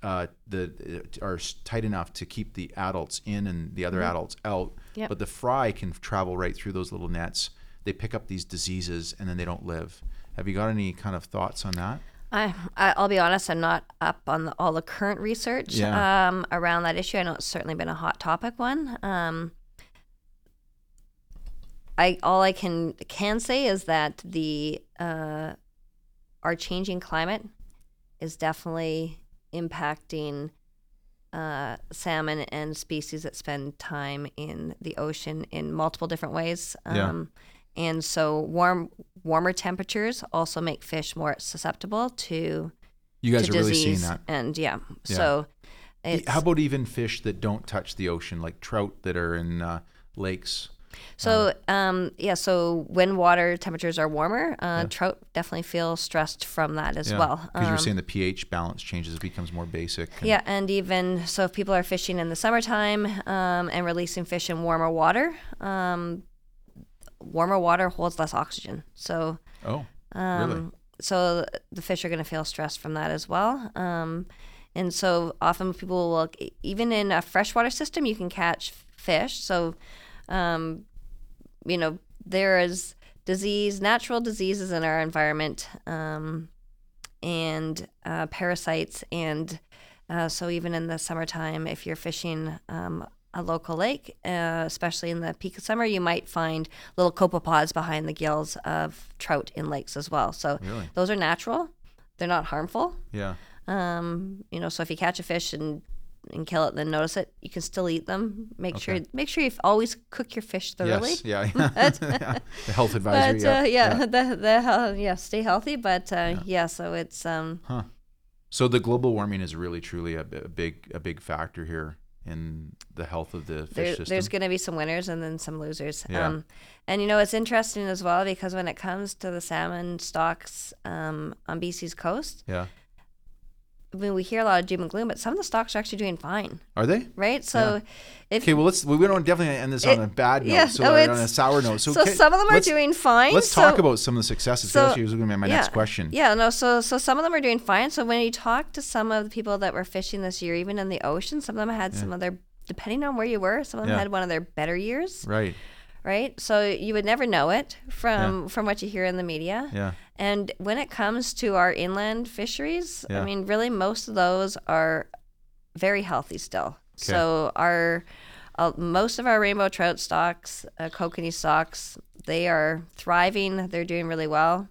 uh, the are tight enough to keep the adults in and the other adults out. Yep. But the fry can travel right through those little nets. They pick up these diseases and then they don't live. Have you got any kind of thoughts on that? I, I I'll be honest, I'm not up on the, all the current research Yeah. um, around that issue. I know it's certainly been a hot topic one. Um, I all I can can say is that the uh, our changing climate is definitely impacting uh, salmon and species that spend time in the ocean in multiple different ways. Yeah. Um, and so warm warmer temperatures also make fish more susceptible to You guys to are really disease. seeing that. And yeah, Yeah. so it's, How about even fish that don't touch the ocean, like trout that are in uh, lakes? So um, yeah. So when water temperatures are warmer, uh, trout definitely feel stressed from that as well. Because Um, saying the pH balance changes, it becomes more basic. and- Yeah, and even so, if people are fishing in the summertime um, and releasing fish in warmer water, um, warmer water holds less oxygen. So, Oh, um, really? so the fish are going to feel stressed from that as well. Um, and so often people will, even in a freshwater system, you can catch fish. So, um, you know, there is disease, natural diseases in our environment, um, and uh, parasites. And uh, so, even in the summertime, if you're fishing um, a local lake, uh, especially in the peak of summer, you might find little copepods behind the gills of trout in lakes as well. So, Really? those are natural, they're not harmful. Yeah. Um, you know, so if you catch a fish and and kill it, then notice it, you can still eat them. Make sure make sure you always cook your fish thoroughly. Yes. Yeah. yeah. *laughs* *laughs* the health advisory. But yeah. uh, yeah, the the uh, yeah, stay healthy. But uh, yeah. so it's um So the global warming is really truly a, a big a big factor here in the health of the fish there, system. there's going to be some winners and then some losers. Yeah. Um, and you know it's interesting as well because when it comes to the salmon stocks um, on BC's coast, yeah. I mean we hear a lot of doom and gloom, but some of the stocks are actually doing fine, Are they? right? So if Okay, well, let's. We don't definitely end this on a bad note. yeah, so no, on a sour note. So, so okay, some of them are doing fine. Let's talk so- about some of the successes. so- That was going to be my yeah, next question. Yeah, no, so so some of them are doing fine. So when you talk to some of the people that were fishing this year, even in the ocean, some of them had some of their depending on where you were, some of them Yeah. had one of their better years, Right. right? So you would never know it from from what you hear in the media. Yeah. And when it comes to our inland fisheries, Yeah. I mean, really, most of those are very healthy still. So our uh, most of our rainbow trout stocks, uh, kokanee stocks, they are thriving. They're doing really well.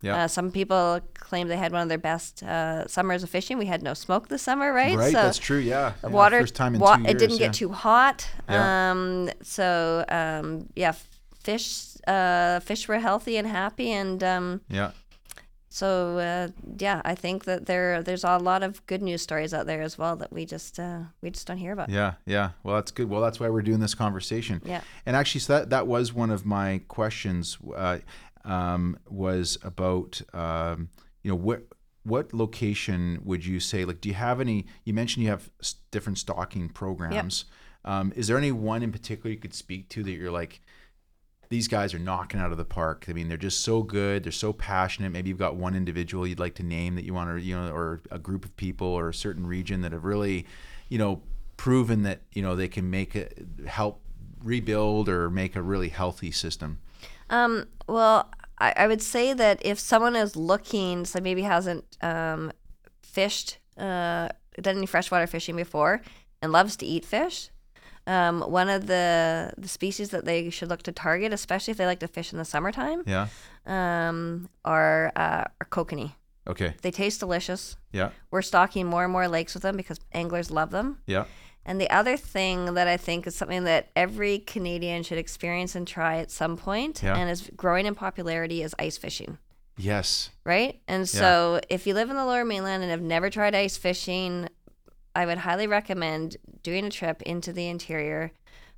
Yeah. Uh, some people claim they had one of their best uh, summers of fishing. We had no smoke this summer, right? Right. So that's true. Yeah. water, First time in wa- two years. it didn't yeah. get too hot. Yeah. Um, so um, yeah, fish, uh, fish were healthy and happy, and um, Yeah. so uh, yeah, I think that there there's a lot of good news stories out there as well that we just uh, we just don't hear about. Yeah, yeah. Well, that's good. Well, that's why we're doing this conversation. Yeah. And actually, so that that was one of my questions. Uh, um, was about um, you know what what location would you say like do you have any you mentioned you have different stocking programs um, is there any one in particular you could speak to that you're like these guys are knocking out of the park. I mean they're just so good. They're so passionate. Maybe you've got one individual you'd like to name that you want to you know or a group of people or a certain region that have really you know proven that you know they can make it help rebuild or make a really healthy system. Um, well, I, I would say that if someone is looking, so maybe hasn't um, fished, uh, done any freshwater fishing before, and loves to eat fish, Um, one of the the species that they should look to target, especially if they like to fish in the summertime, Yeah. um, are uh, are kokanee. Okay. They taste delicious. Yeah. We're stocking more and more lakes with them because anglers love them. Yeah. And the other thing that I think is something that every Canadian should experience and try at some point, Yeah. and is growing in popularity, is ice fishing. Yes. Right? And so if you live in the lower mainland and have never tried ice fishing, I would highly recommend doing a trip into the interior.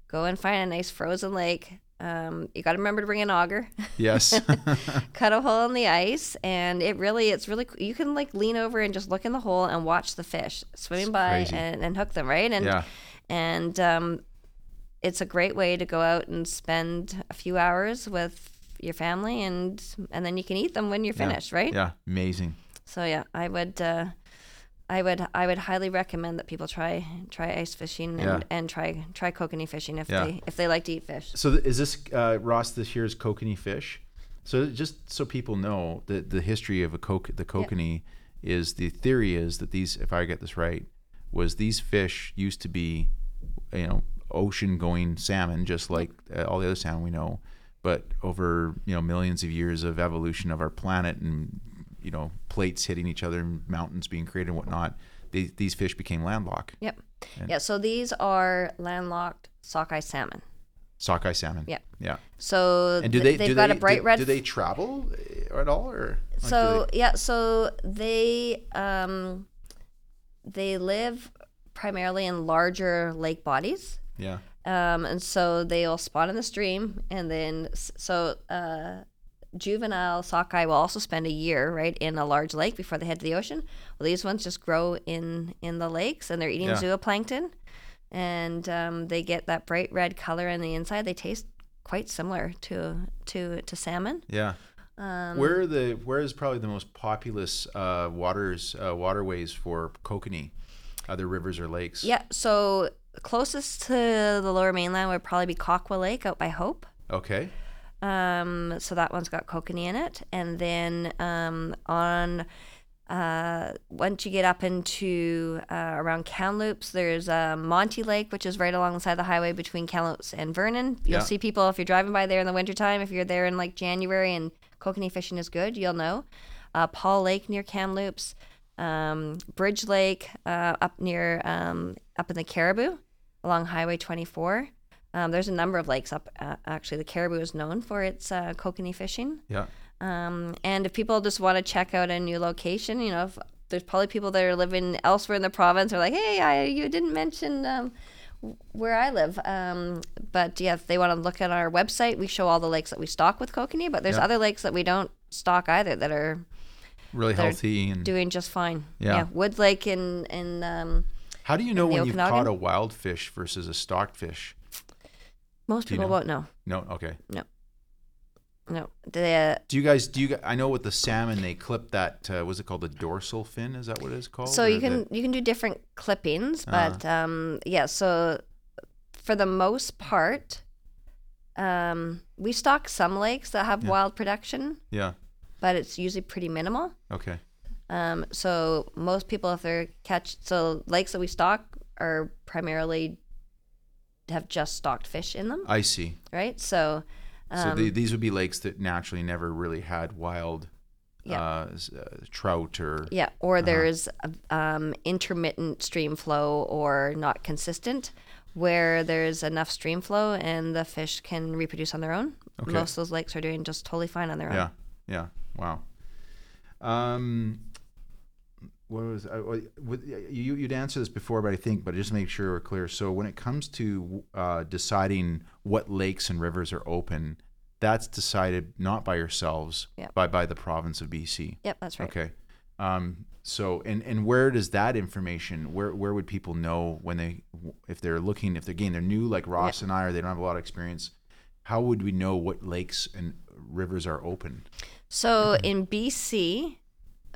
Go and find a nice frozen lake. Um, you got to remember to bring an auger. Yes. *laughs* cut a hole in the ice and it really it's really you can like lean over and just look in the hole and watch the fish swimming by and, and hook them right and Yeah. and um, it's a great way to go out and spend a few hours with your family and and then you can eat them when you're Yeah. finished right yeah. Amazing. so yeah i would uh, I would I would highly recommend that people try try ice fishing and, Yeah. and try try kokanee fishing if Yeah. they if they like to eat fish. So th- is this uh, Ross? This year's kokanee fish. So just so people know that the history of a coke the kokanee is the theory is that these if I get this right was these fish used to be you know ocean going salmon just like uh, all the other salmon we know but over you know millions of years of evolution of our planet and you know plates hitting each other and mountains being created and whatnot these, these fish became landlocked Yep. Yeah. So these are landlocked sockeye salmon. sockeye salmon Yep. yeah So And do they they've do got they, a bright do, red. Do they travel uh, at all, or like, so they- yeah, so they um, they live primarily in larger lake bodies. yeah, Um, and so they'll spawn in the stream, and then so uh, juvenile sockeye will also spend a year right in a large lake before they head to the ocean. Well, these ones just grow in in the lakes, and they're eating Yeah. zooplankton, and um, they get that bright red color on the inside. They taste quite similar to to to salmon. yeah. Um, where are the where is probably the most populous uh, waters uh, waterways for kokanee? Other rivers or lakes? Yeah, so closest to the lower mainland would probably be Kawkawa Lake out by Hope. Okay. Um, so that one's got kokanee in it, and then um, on uh, once you get up into uh, around Kamloops, there's uh, Monte Lake, which is right alongside the highway between Kamloops and Vernon. You'll Yeah. see people if you're driving by there in the wintertime. If you're there in like January and kokanee fishing is good, you'll know. Uh, Paul Lake near Kamloops, um, Bridge Lake uh, up near um, up in the Cariboo along Highway 24. Um, there's a number of lakes up. Uh, actually, the Cariboo is known for its uh, kokanee fishing. Yeah. Um, and if people just want to check out a new location, you know, if there's probably people that are living elsewhere in the province are like, hey, I, you didn't mention um, where I live. Um, but yeah, if they want to look at our website, we show all the lakes that we stock with kokanee, but there's Yeah. other lakes that we don't stock either that are Really They're healthy and doing just fine. Yeah. Wood Lake in, in um, how do you know when you've caught a wild fish versus a stocked fish? Most Do you people know? won't know. No. Okay. No. The, Do you guys do you? gu- I know with the salmon they clip that. Uh, was it called the dorsal fin? Is that what it's called? So Or you the- can you can do different clippings, Uh-huh. but um, yeah. So for the most part, um, we stock some lakes that have wild production, Yeah. but it's usually pretty minimal. Okay. Um, so most people, if they're catch, so lakes that we stock are primarily have just stocked fish in them, I see. right? So So um, the, these would be lakes that naturally never really had wild Yeah. uh, uh, trout or Yeah, Uh-huh. or there's um, intermittent stream flow or not consistent, where there's enough stream flow and the fish can reproduce on their own. Okay. Most of those lakes are doing just totally fine on their own. yeah, yeah. Wow. Um, what was I, what- you? You'd answer this before, but I think, but just to make sure we're clear. So when it comes to uh, deciding what lakes and rivers are open, that's decided not by yourselves, Yep. by by the province of BC. Yep, that's right. Okay. Um, so and and where does that information? Where where would people know when they if they're looking if they're again they're new like Ross and I or they don't have a lot of experience? How would we know what lakes and rivers are open? So Mm-hmm. in BC,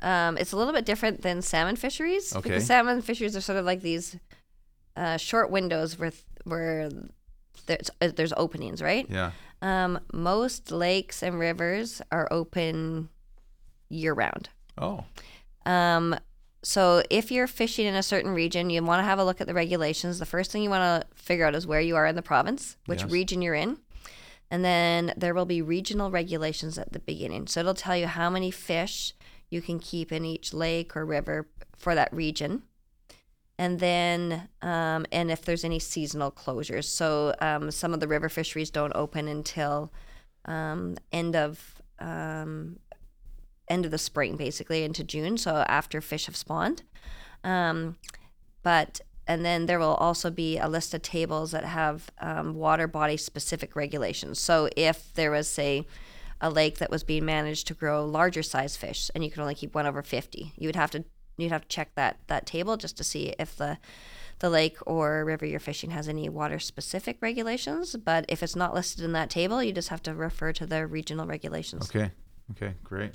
um, it's a little bit different than salmon fisheries Okay. because salmon fisheries are sort of like these uh, short windows where where there's uh, there's openings, right? Yeah. Um, most lakes and rivers are open year round. Oh. Um, so if you're fishing in a certain region, you want to have a look at the regulations. The first thing you want to figure out is where you are in the province, which Yes. region you're in. And then there will be regional regulations at the beginning. So it'll tell you how many fish you can keep in each lake or river for that region. And then, um, and if there's any seasonal closures. So um, some of the river fisheries don't open until um, end of um, end of the spring, basically into June. So after fish have spawned. Um, but and then there will also be a list of tables that have um, water body specific regulations. So if there was say a lake that was being managed to grow larger size fish and you could only keep one over 50 you would have to you'd have to check that that table just to see if the the lake or river you're fishing has any water specific regulations but if it's not listed in that table you just have to refer to the regional regulations Okay. Okay. Great.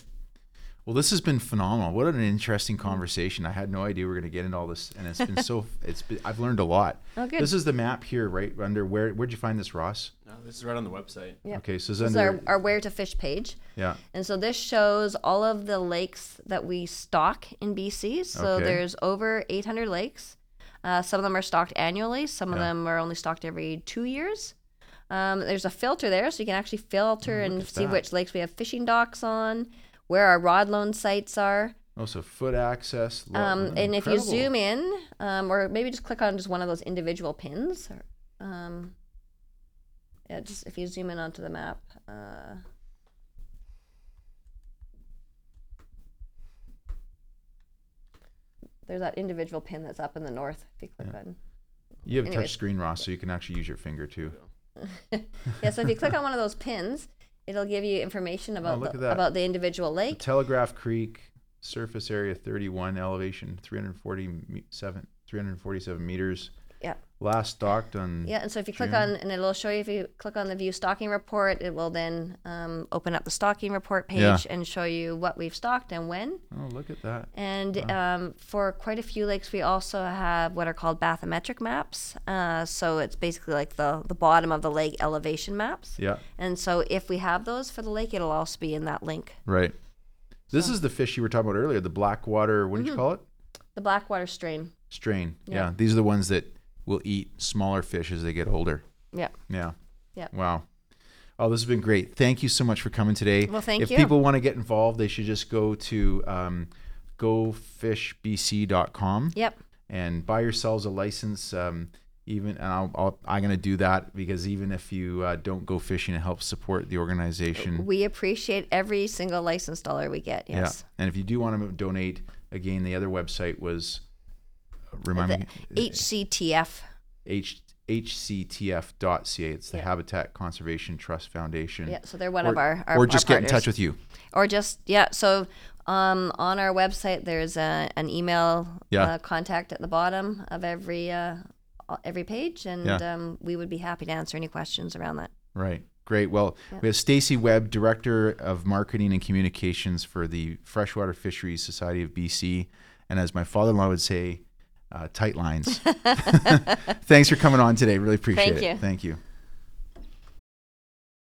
Well, this has been phenomenal. What an interesting conversation. I had no idea we are going to get into all this, and it's been so. *laughs* It's been, I've learned a lot. Oh, good. This is the map here, right under where? Where'd you find this, Ross? No, this is right on the website. Yep. Okay, so it's this is under. our, our where to fish page yeah. And so this shows all of the lakes that we stock in BC. So Okay. there's over 800 lakes. Uh, some of them are stocked annually. Some of Yeah. them are only stocked every two years. Um, there's a filter there, so you can actually filter and Oh, at see that. which lakes we have fishing docks on, where our rod loan sites are. Also, foot access. lo- Um, and if you zoom in, um, or maybe just click on just one of those individual pins. Or, um, yeah, just if you zoom in onto the map. Uh, there's that individual pin that's up in the north. If you click on, you have a anyways. touch screen, Ross, so you can actually use your finger too. *laughs* yeah. So if you click on one of those pins, it'll give you information oh, about Oh, look the, that. about the individual lake. Telegraph Creek, surface area 31, elevation 347, 347 meters. Last stocked on. Yeah, and so if you click June. on, and it'll show you if you click on the view stocking report, it will then um, open up the stocking report page Yeah. and show you what we've stocked and when. Oh, look at that. And um, for quite a few lakes, we also have what are called bathymetric maps. Uh, so it's basically like the, the bottom of the lake elevation maps. Yeah. And so if we have those for the lake, it'll also be in that link. Right. This is the fish you were talking about earlier, the blackwater, what did Mm-hmm. you call it? The blackwater strain. Strain. Yeah. Yeah. These are the ones that will eat smaller fish as they get older. Yeah. Yeah. Yeah. Wow. Oh, this has been great. Thank you so much for coming today. Well, thank if you. people want to get involved, they should just go to um, gofishbc.com Yep. and buy yourselves a license. Um, even and I'll, I'll, I'm going to do that because even if you uh, don't go fishing, it helps support the organization. We appreciate every single license dollar we get. Yes. Yeah. And if you do want to donate, again, the other website was remind The me HCTF. H hctf.ca. It's the Yeah. Habitat Conservation Trust Foundation. Yeah, so they're one or, of our, our or our just get in touch with you. or just yeah so um, on our website there's a, an email Yeah. uh, contact at the bottom of every uh, every page and Yeah. um, we would be happy to answer any questions around that Right. Great. Well, Yeah. we have Stacy Webb, Director of Marketing and Communications for the Freshwater Fisheries Society of BC. And as my father in law would say, uh, tight lines. *laughs* Thanks for coming on today. Really appreciate Thank it. you. Thank you.